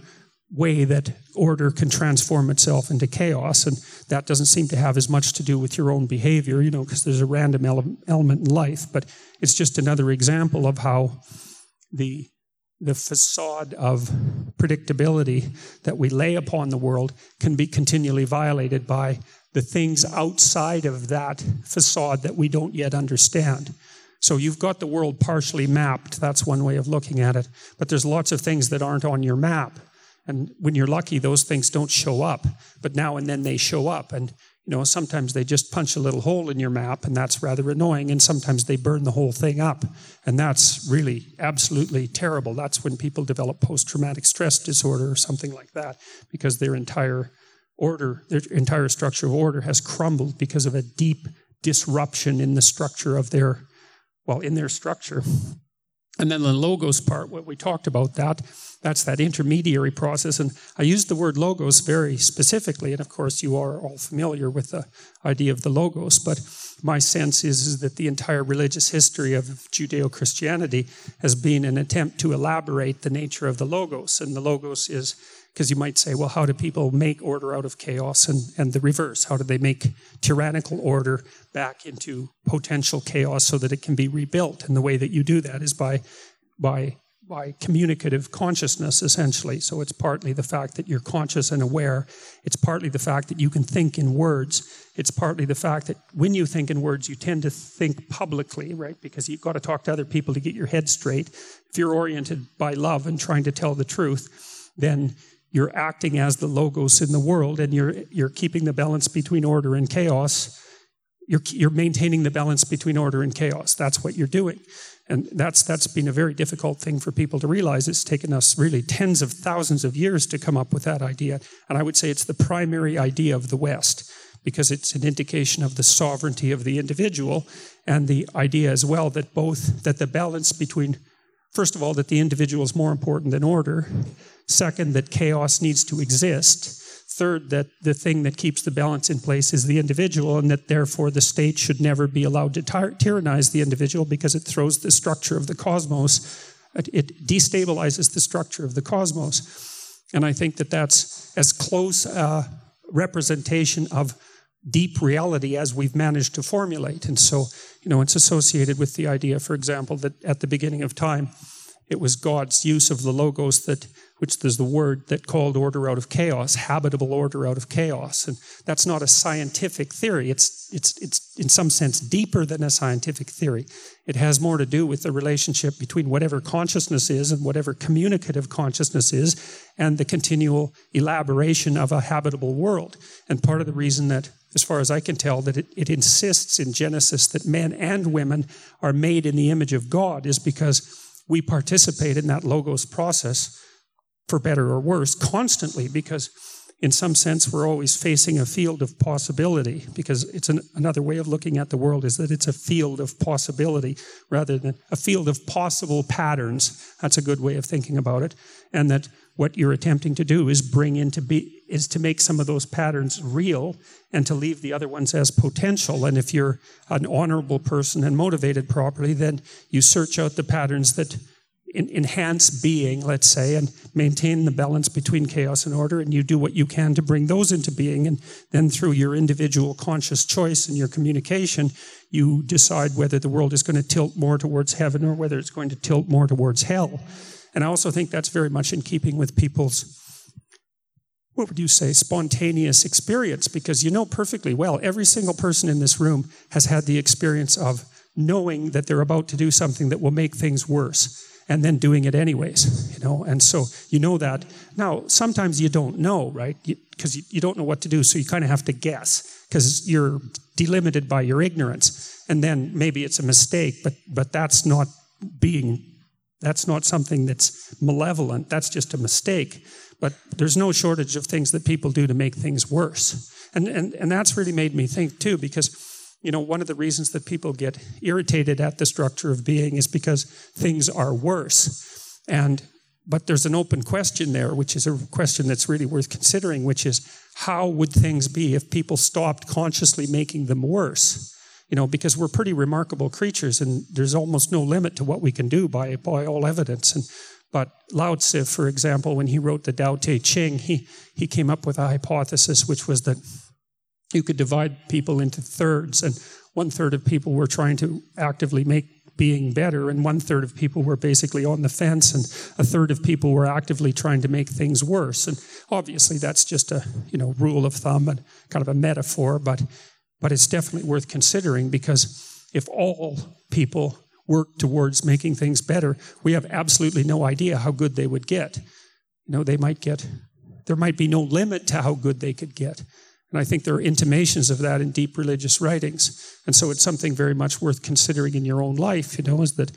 way that order can transform itself into chaos. And that doesn't seem to have as much to do with your own behavior, you know, because there's a random ele- element in life. But it's just another example of how the the facade of predictability that we lay upon the world can be continually violated by the things outside of that facade that we don't yet understand. So you've got the world partially mapped. That's one way of looking at it. But there's lots of things that aren't on your map. And when you're lucky, those things don't show up. But now and then they show up. And you know, sometimes they just punch a little hole in your map, and that's rather annoying. And sometimes they burn the whole thing up, and that's really absolutely terrible. That's when people develop post traumatic stress disorder or something like that, because their entire order, their entire structure of order has crumbled because of a deep disruption in the structure of their, well, in their structure. And then the logos part, what we talked about that, that's that intermediary process. And I used the word logos very specifically. And of course, you are all familiar with the idea of the logos. But my sense is, is that the entire religious history of Judeo Christianity has been an attempt to elaborate the nature of the logos. And the logos is because you might say, well, how do people make order out of chaos? And, and the reverse. How do they make tyrannical order back into potential chaos so that it can be rebuilt? And the way that you do that is by, by, by communicative consciousness, essentially. So it's partly the fact that you're conscious and aware. It's partly the fact that you can think in words. It's partly the fact that when you think in words, you tend to think publicly, right? Because you've got to talk to other people to get your head straight. If you're oriented by love and trying to tell the truth, then you're acting as the logos in the world and you're, you're keeping the balance between order and chaos. You're, you're maintaining the balance between order and chaos. That's what you're doing. And that's, that's been a very difficult thing for people to realize. It's taken us really tens of thousands of years to come up with that idea. And I would say it's the primary idea of the West because it's an indication of the sovereignty of the individual and the idea as well that both, that the balance between First of all, that the individual is more important than order. Second, that chaos needs to exist. Third, that the thing that keeps the balance in place is the individual, and that therefore the state should never be allowed to ty- tyrannize the individual because it throws the structure of the cosmos, it destabilizes the structure of the cosmos. And I think that that's as close a representation of deep reality as we've managed to formulate. And so, you know, it's associated with the idea, for example, that at the beginning of time, it was God's use of the logos that, which is the word that called order out of chaos, habitable order out of chaos. And that's not a scientific theory. It's, it's, it's in some sense deeper than a scientific theory. It has more to do with the relationship between whatever consciousness is and whatever communicative consciousness is and the continual elaboration of a habitable world. And part of the reason that as far as I can tell, that it, it, insists in Genesis that men and women are made in the image of God is because we participate in that logos process, for better or worse, constantly because in some sense, we're always facing a field of possibility because it's an, another way of looking at the world is that it's a field of possibility rather than a field of possible patterns. That's a good way of thinking about it. And that what you're attempting to do is bring into be is to make some of those patterns real and to leave the other ones as potential. And if you're an honorable person and motivated properly, then you search out the patterns that enhance being, let's say, and maintain the balance between chaos and order, and you do what you can to bring those into being. And then through your individual conscious choice and your communication, you decide whether the world is going to tilt more towards heaven or whether it's going to tilt more towards hell. And I also think that's very much in keeping with people's what would you say, spontaneous experience, because you know perfectly well, every single person in this room has had the experience of knowing that they're about to do something that will make things worse and then doing it anyways, you know. And so you know that. Now, sometimes you don't know, right? Because you, you, you, don't know what to do, so you kind of have to guess because you're delimited by your ignorance. And then maybe it's a mistake, but but that's not being that's not something that's malevolent. That's just a mistake. But there's no shortage of things that people do to make things worse. And and and that's really made me think too, because you know, one of the reasons that people get irritated at the structure of being is because things are worse. And but there's an open question there, which is a question that's really worth considering, which is how would things be if people stopped consciously making them worse? You know, because we're pretty remarkable creatures and there's almost no limit to what we can do by, by all evidence. And but Lao Tzu, for example, when he wrote the Tao Te Ching, he, he came up with a hypothesis which was that you could divide people into thirds, and one third of people were trying to actively make being better, and one third of people were basically on the fence, and a third of people were actively trying to make things worse. And obviously, that's just a you know rule of thumb and kind of a metaphor, but but it's definitely worth considering because if all people work towards making things better, we have absolutely no idea how good they would get. You know, they might get there might be no limit to how good they could get. And I think there are intimations of that in deep religious writings. And so it's something very much worth considering in your own life, you know, is that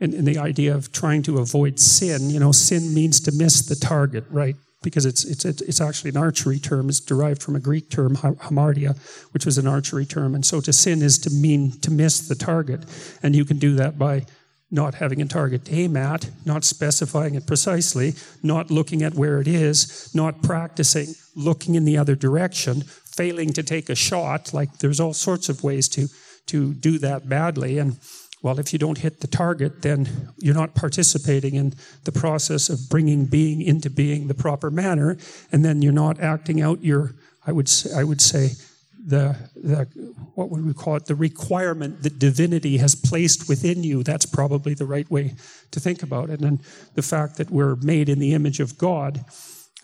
in, in the idea of trying to avoid sin, you know, sin means to miss the target, right? Because it's, it's, it's actually an archery term. It's derived from a Greek term, hamartia, which was an archery term. And so to sin is to mean to miss the target. And you can do that by not having a target to aim at, not specifying it precisely, not looking at where it is, not practicing looking in the other direction, failing to take a shot. Like there's all sorts of ways to to do that badly. And well, if you don't hit the target, then you're not participating in the process of bringing being into being the proper manner, and then you're not acting out your, I would say, I would say, the, the what would we call it? The requirement that divinity has placed within you. That's probably the right way to think about it. And the fact that we're made in the image of god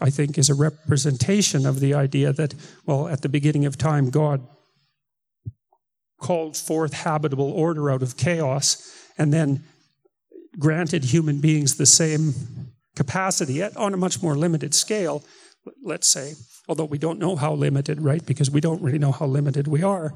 i think is a representation of the idea that well at the beginning of time god called forth habitable order out of chaos and then granted human beings the same capacity on a much more limited scale let's say although we don't know how limited, right? Because we don't really know how limited we are.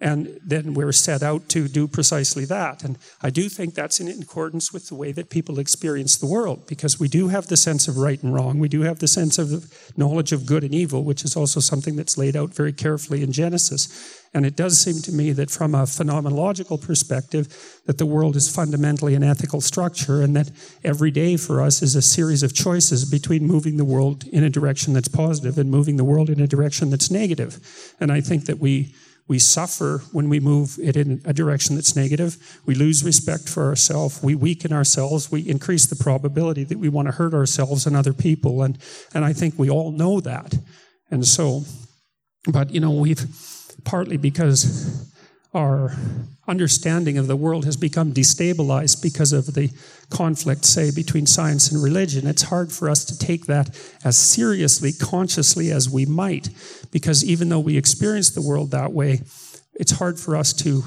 And then we're set out to do precisely that. And I do think that's in accordance with the way that people experience the world, because we do have the sense of right and wrong. We do have the sense of knowledge of good and evil, which is also something that's laid out very carefully in Genesis. And it does seem to me that from a phenomenological perspective, that the world is fundamentally an ethical structure and that every day for us is a series of choices between moving the world in a direction that's positive and moving the world in a direction that's negative. And I think that we we suffer when we move it in a direction that's negative. We lose respect for ourselves. We weaken ourselves. We increase the probability that we want to hurt ourselves and other people. And, and I think we all know that. And so, but you know, we've, partly because our understanding of the world has become destabilized because of the conflict, say, between science and religion. It's hard for us to take that as seriously, consciously as we might, because even though we experience the world that way, it's hard for us to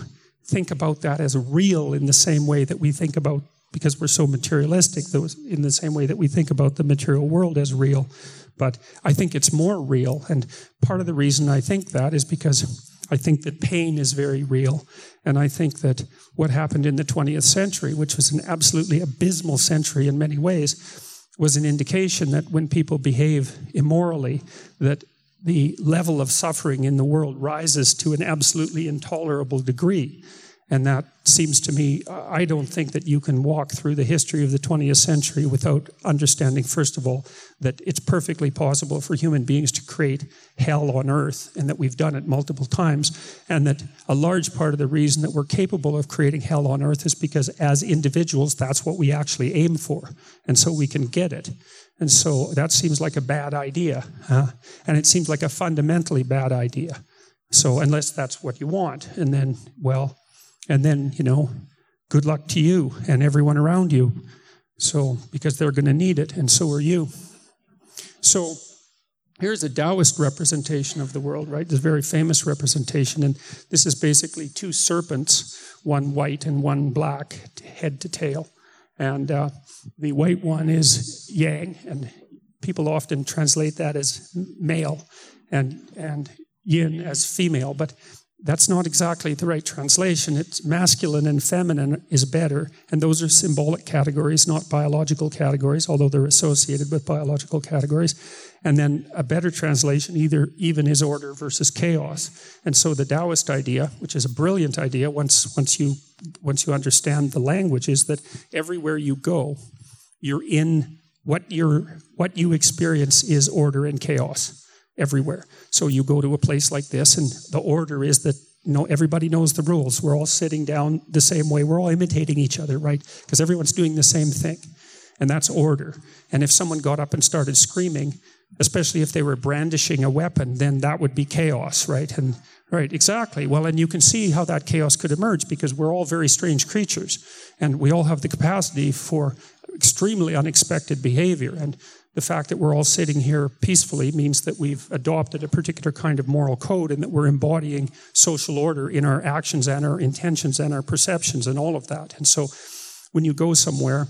think about that as real in the same way that we think about, because we're so materialistic, in the same way that we think about the material world as real. But I think it's more real. And part of the reason I think that is because I think that pain is very real. And I think that what happened in the 20th century, which was an absolutely abysmal century in many ways, was an indication that when people behave immorally, that the level of suffering in the world rises to an absolutely intolerable degree. And that seems to me, I don't think that you can walk through the history of the 20th century without understanding, first of all, that it's perfectly possible for human beings to create hell on earth, and that we've done it multiple times. And that a large part of the reason that we're capable of creating hell on earth is because as individuals, that's what we actually aim for. And so we can get it. And so that seems like a bad idea. Huh? And it seems like a fundamentally bad idea. So, unless that's what you want, and then, well, and then, you know, good luck to you and everyone around you. So, because they're going to need it, and so are you. So, here's a Taoist representation of the world, right? This very famous representation. And this is basically two serpents, one white and one black, head to tail. And uh, the white one is yang, and people often translate that as male, and, and yin as female. But that's not exactly the right translation. It's masculine and feminine is better, and those are symbolic categories, not biological categories, although they're associated with biological categories. And then a better translation either even is order versus chaos. And so the Taoist idea, which is a brilliant idea once once you once you understand the language, is that everywhere you go, you're in what you what you experience is order and chaos everywhere. So you go to a place like this, and the order is that you know everybody knows the rules. We're all sitting down the same way. We're all imitating each other, right? Because everyone's doing the same thing, and that's order. And if someone got up and started screaming, especially if they were brandishing a weapon, then that would be chaos, right? And right, exactly. Well, and you can see how that chaos could emerge because we're all very strange creatures, and we all have the capacity for extremely unexpected behavior. And the fact that we're all sitting here peacefully means that we've adopted a particular kind of moral code and that we're embodying social order in our actions and our intentions and our perceptions and all of that. And so when you go somewhere,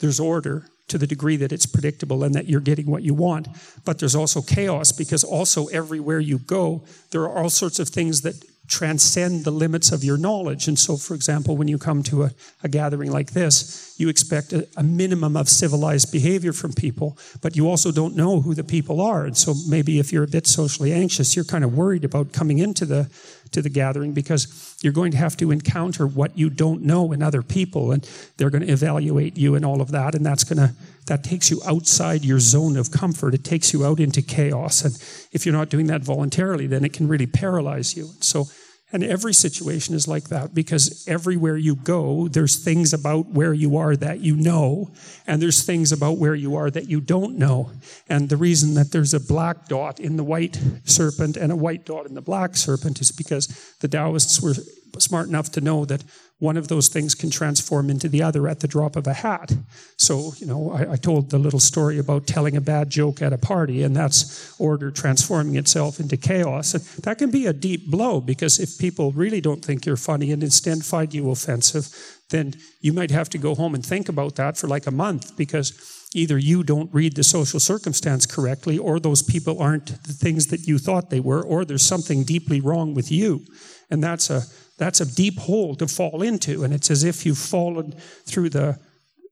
there's order to the degree that it's predictable and that you're getting what you want. But there's also chaos because also everywhere you go, there are all sorts of things that transcend the limits of your knowledge. And so, for example, when you come to a, a gathering like this, you expect a, a, minimum of civilized behavior from people, but you also don't know who the people are. And so maybe if you're a bit socially anxious, you're kind of worried about coming into the to the gathering because you're going to have to encounter what you don't know in other people and they're going to evaluate you and all of that and that's going to that takes you outside your zone of comfort it takes you out into chaos and if you're not doing that voluntarily then it can really paralyze you so and every situation is like that because everywhere you go, there's things about where you are that you know, and there's things about where you are that you don't know. And the reason that there's a black dot in the white serpent and a white dot in the black serpent is because the Taoists were smart enough to know that one of those things can transform into the other at the drop of a hat. So, you know, I, I, told the little story about telling a bad joke at a party, and that's order transforming itself into chaos. And that can be a deep blow because if people really don't think you're funny and instead find you offensive, then you might have to go home and think about that for like a month because either you don't read the social circumstance correctly, or those people aren't the things that you thought they were, or there's something deeply wrong with you. And that's a that's a deep hole to fall into. And it's as if you've fallen through the,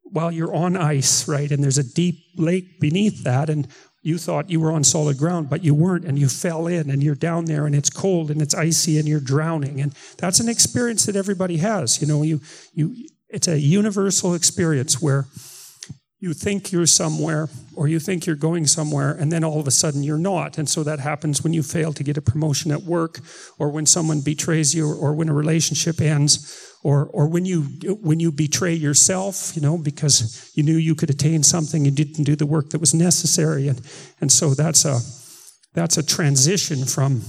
while you're on ice, right? And there's a deep lake beneath that. And you thought you were on solid ground, but you weren't. And you fell in and you're down there and it's cold and it's icy and you're drowning. And that's an experience that everybody has. You know, you, you, it's a universal experience where you think you're somewhere or you think you're going somewhere and then all of a sudden you're not. And so that happens when you fail to get a promotion at work or when someone betrays you or when a relationship ends or or when you when you betray yourself you know because you knew you could attain something and didn't do the work that was necessary. And and so that's a that's a transition from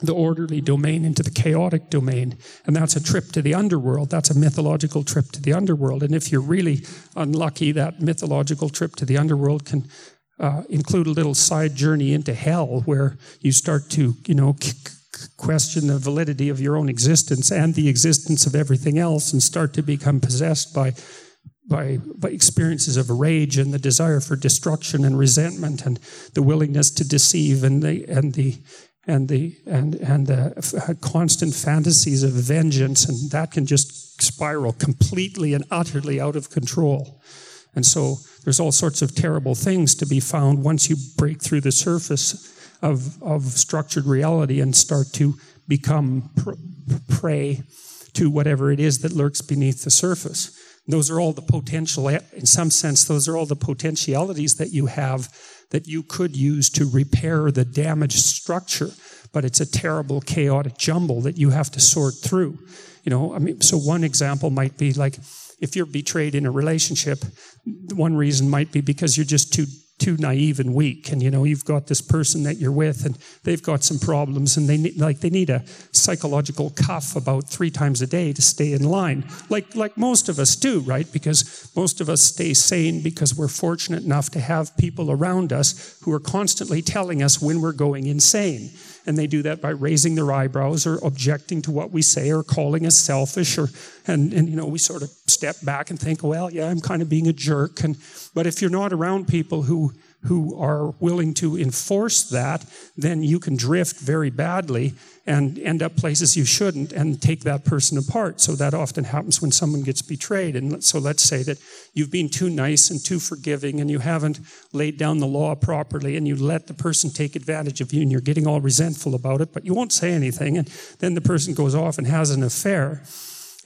the orderly domain into the chaotic domain. And that's a trip to the underworld. That's a mythological trip to the underworld. And if you're really unlucky, that mythological trip to the underworld can uh, include a little side journey into hell where you start to, you know, question the validity of your own existence and the existence of everything else and start to become possessed by by, by experiences of rage and the desire for destruction and resentment and the willingness to deceive and the and the and the and and uh, the uh, constant fantasies of vengeance, and that can just spiral completely and utterly out of control. And so there's all sorts of terrible things to be found once you break through the surface of of structured reality and start to become prey to whatever it is that lurks beneath the surface. Those are all the potential, in some sense, those are all the potentialities that you have that you could use to repair the damaged structure, but it's a terrible, chaotic jumble that you have to sort through. You know, I mean, so one example might be like if you're betrayed in a relationship, one reason might be because you're just too too naive and weak. And you know you've got this person that you're with and they've got some problems and they need like they need a psychological cuff about three times a day to stay in line like like most of us do right? Because most of us stay sane because we're fortunate enough to have people around us who are constantly telling us when we're going insane and they do that by raising their eyebrows or objecting to what we say or calling us selfish or and and you know we sort of step back and think well yeah i'm kind of being a jerk. And but if you're not around people who who are willing to enforce that, then you can drift very badly and end up places you shouldn't and take that person apart. So that often happens when someone gets betrayed. And so let's say that you've been too nice and too forgiving and you haven't laid down the law properly and you let the person take advantage of you and you're getting all resentful about it, but you won't say anything. And then the person goes off and has an affair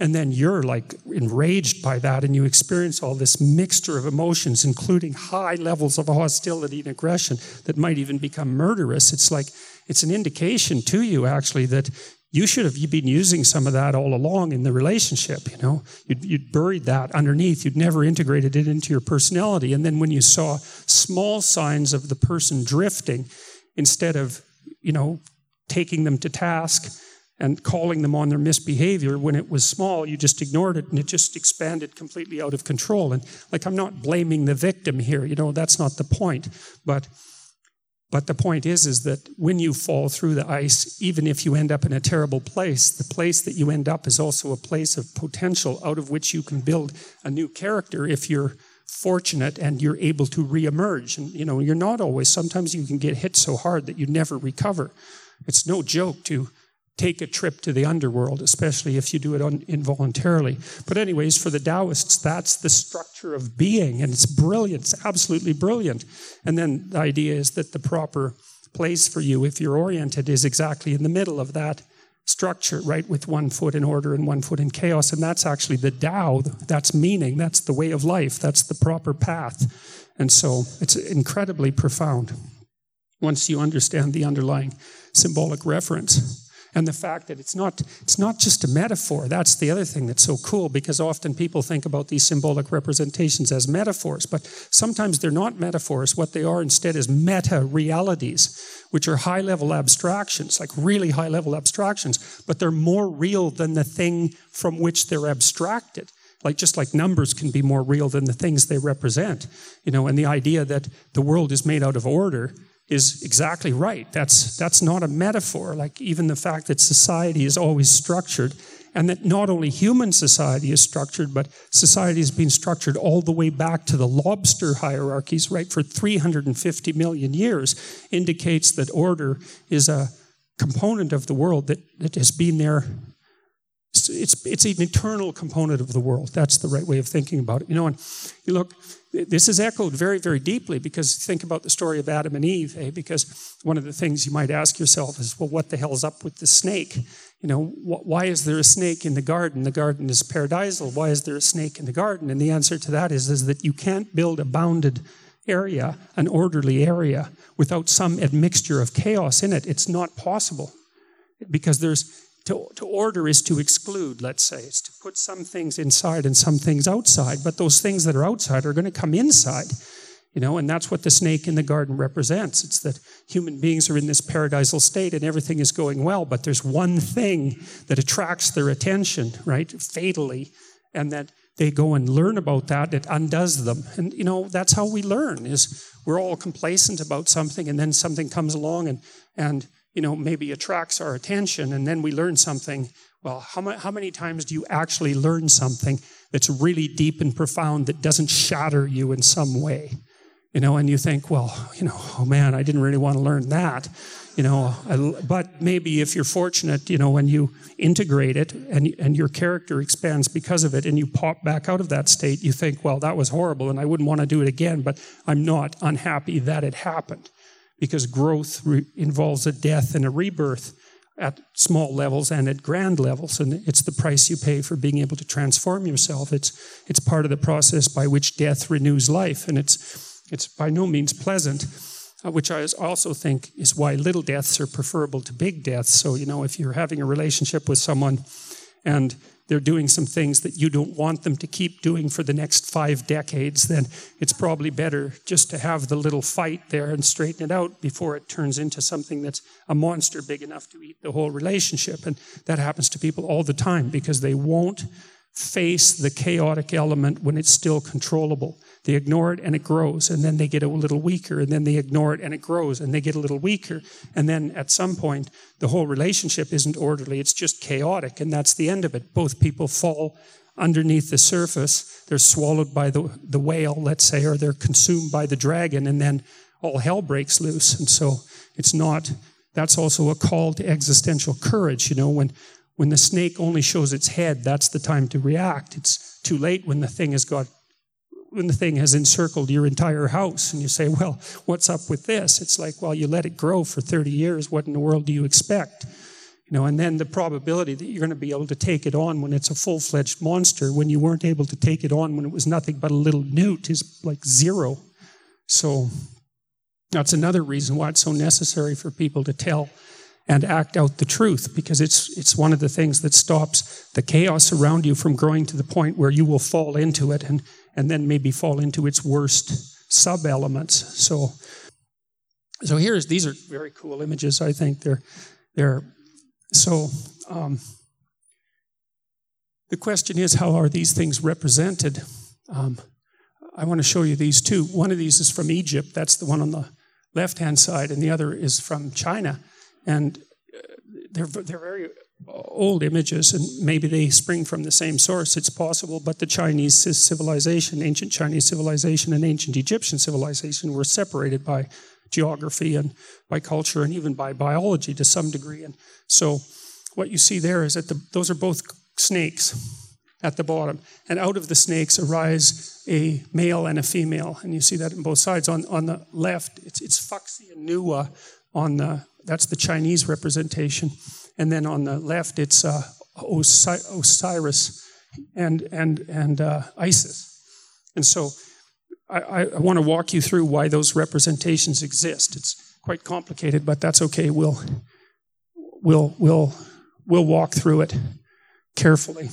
and then you're like enraged by that, and you experience all this mixture of emotions, including high levels of hostility and aggression that might even become murderous. It's like it's an indication to you, actually, that you should have been using some of that all along in the relationship. You know, you'd, you'd buried that underneath, you'd never integrated it into your personality. And then when you saw small signs of the person drifting, instead of, you know, taking them to task, and calling them on their misbehavior when it was small you just ignored it and it just expanded completely out of control and like i'm not blaming the victim here you know that's not the point but but the point is is that when you fall through the ice even if you end up in a terrible place the place that you end up is also a place of potential out of which you can build a new character if you're fortunate and you're able to reemerge. And you know, you're not always. Sometimes you can get hit so hard that you never recover. It's no joke to take a trip to the underworld, especially if you do it un- involuntarily. But, anyways, for the Taoists, that's the structure of being, and it's brilliant. It's absolutely brilliant. And then the idea is that the proper place for you, if you're oriented, is exactly in the middle of that structure, right, with one foot in order and one foot in chaos. And that's actually the Tao, that's meaning, that's the way of life, that's the proper path. And so it's incredibly profound once you understand the underlying symbolic reference and the fact that it's not it's not just a metaphor that's the other thing that's so cool because often people think about these symbolic representations as metaphors but sometimes they're not metaphors. What they are instead is meta realities which are high level abstractions like really high level abstractions but they're more real than the thing from which they're abstracted. Like just like numbers can be more real than the things they represent you know and the idea that the world is made out of order is exactly right. That's, that's not a metaphor. Like even the fact that society is always structured, and that not only human society is structured, but society has been structured all the way back to the lobster hierarchies, right, for 350 million years, indicates that order is a component of the world that, that has been there. It's, it's, it's an eternal component of the world. That's the right way of thinking about it. You know, and you look, this is echoed very, very deeply because think about the story of Adam and Eve, eh? Because one of the things you might ask yourself is, well, what the hell's up with the snake? You know, wh- why is there a snake in the garden? The garden is paradisal. Why is there a snake in the garden? And the answer to that is, is that you can't build a bounded area, an orderly area, without some admixture of chaos in it. It's not possible because there's to, to order is to exclude, let's say. It's to put some things inside and some things outside. But those things that are outside are going to come inside. You know, and that's what the snake in the garden represents. It's that human beings are in this paradisal state and everything is going well, but there's one thing that attracts their attention, right? Fatally, and that they go and learn about that, it undoes them. And you know, that's how we learn is we're all complacent about something and then something comes along and and you know, maybe attracts our attention, and then we learn something. Well, how, ma- how many times do you actually learn something that's really deep and profound that doesn't shatter you in some way? You know, and you think, well, you know, oh man, I didn't really want to learn that. You know, I, but maybe if you're fortunate, you know, when you integrate it and, and your character expands because of it and you pop back out of that state, you think, well, that was horrible and I wouldn't want to do it again, but I'm not unhappy that it happened because growth re- involves a death and a rebirth at small levels and at grand levels and it's the price you pay for being able to transform yourself. It's it's part of the process by which death renews life and it's it's by no means pleasant uh, which I also think is why little deaths are preferable to big deaths. So you know if you're having a relationship with someone and they're doing some things that you don't want them to keep doing for the next five decades, then it's probably better just to have the little fight there and straighten it out before it turns into something that's a monster big enough to eat the whole relationship. And that happens to people all the time because they won't face the chaotic element when it's still controllable. They ignore it and it grows, and then they get a little weaker, and then they ignore it and it grows, and they get a little weaker. And then at some point, the whole relationship isn't orderly, it's just chaotic, and that's the end of it. Both people fall underneath the surface, they're swallowed by the, the whale, let's say, or they're consumed by the dragon, and then all hell breaks loose. And so it's not, that's also a call to existential courage, you know, when when the snake only shows its head, that's the time to react. It's too late when the thing has got when the thing has encircled your entire house and you say, Well, what's up with this? It's like, well, you let it grow for 30 years. What in the world do you expect? You know, and then the probability that you're going to be able to take it on when it's a full fledged monster, when you weren't able to take it on when it was nothing but a little newt, is like zero. So that's another reason why it's so necessary for people to tell and act out the truth because it's, it's one of the things that stops the chaos around you from growing to the point where you will fall into it and, and then maybe fall into its worst sub elements. So, so here's these are very cool images. I think they're they're so. Um, the question is, how are these things represented? Um, I want to show you these two. One of these is from Egypt. That's the one on the left hand side, and the other is from China. And uh, they're they're very old images, and maybe they spring from the same source. It's possible, but the Chinese civilization, ancient Chinese civilization, and ancient Egyptian civilization were separated by geography and by culture and even by biology to some degree. And so, what you see there is that the, those are both snakes at the bottom, and out of the snakes arise a male and a female, and you see that on both sides. On on the left, it's it's Fuxi and Nuwa on the that's the Chinese representation, and then on the left it's uh, Osiris and and and uh, Isis, and so I, I want to walk you through why those representations exist. It's quite complicated, but that's okay. We'll we'll we'll we'll walk through it carefully.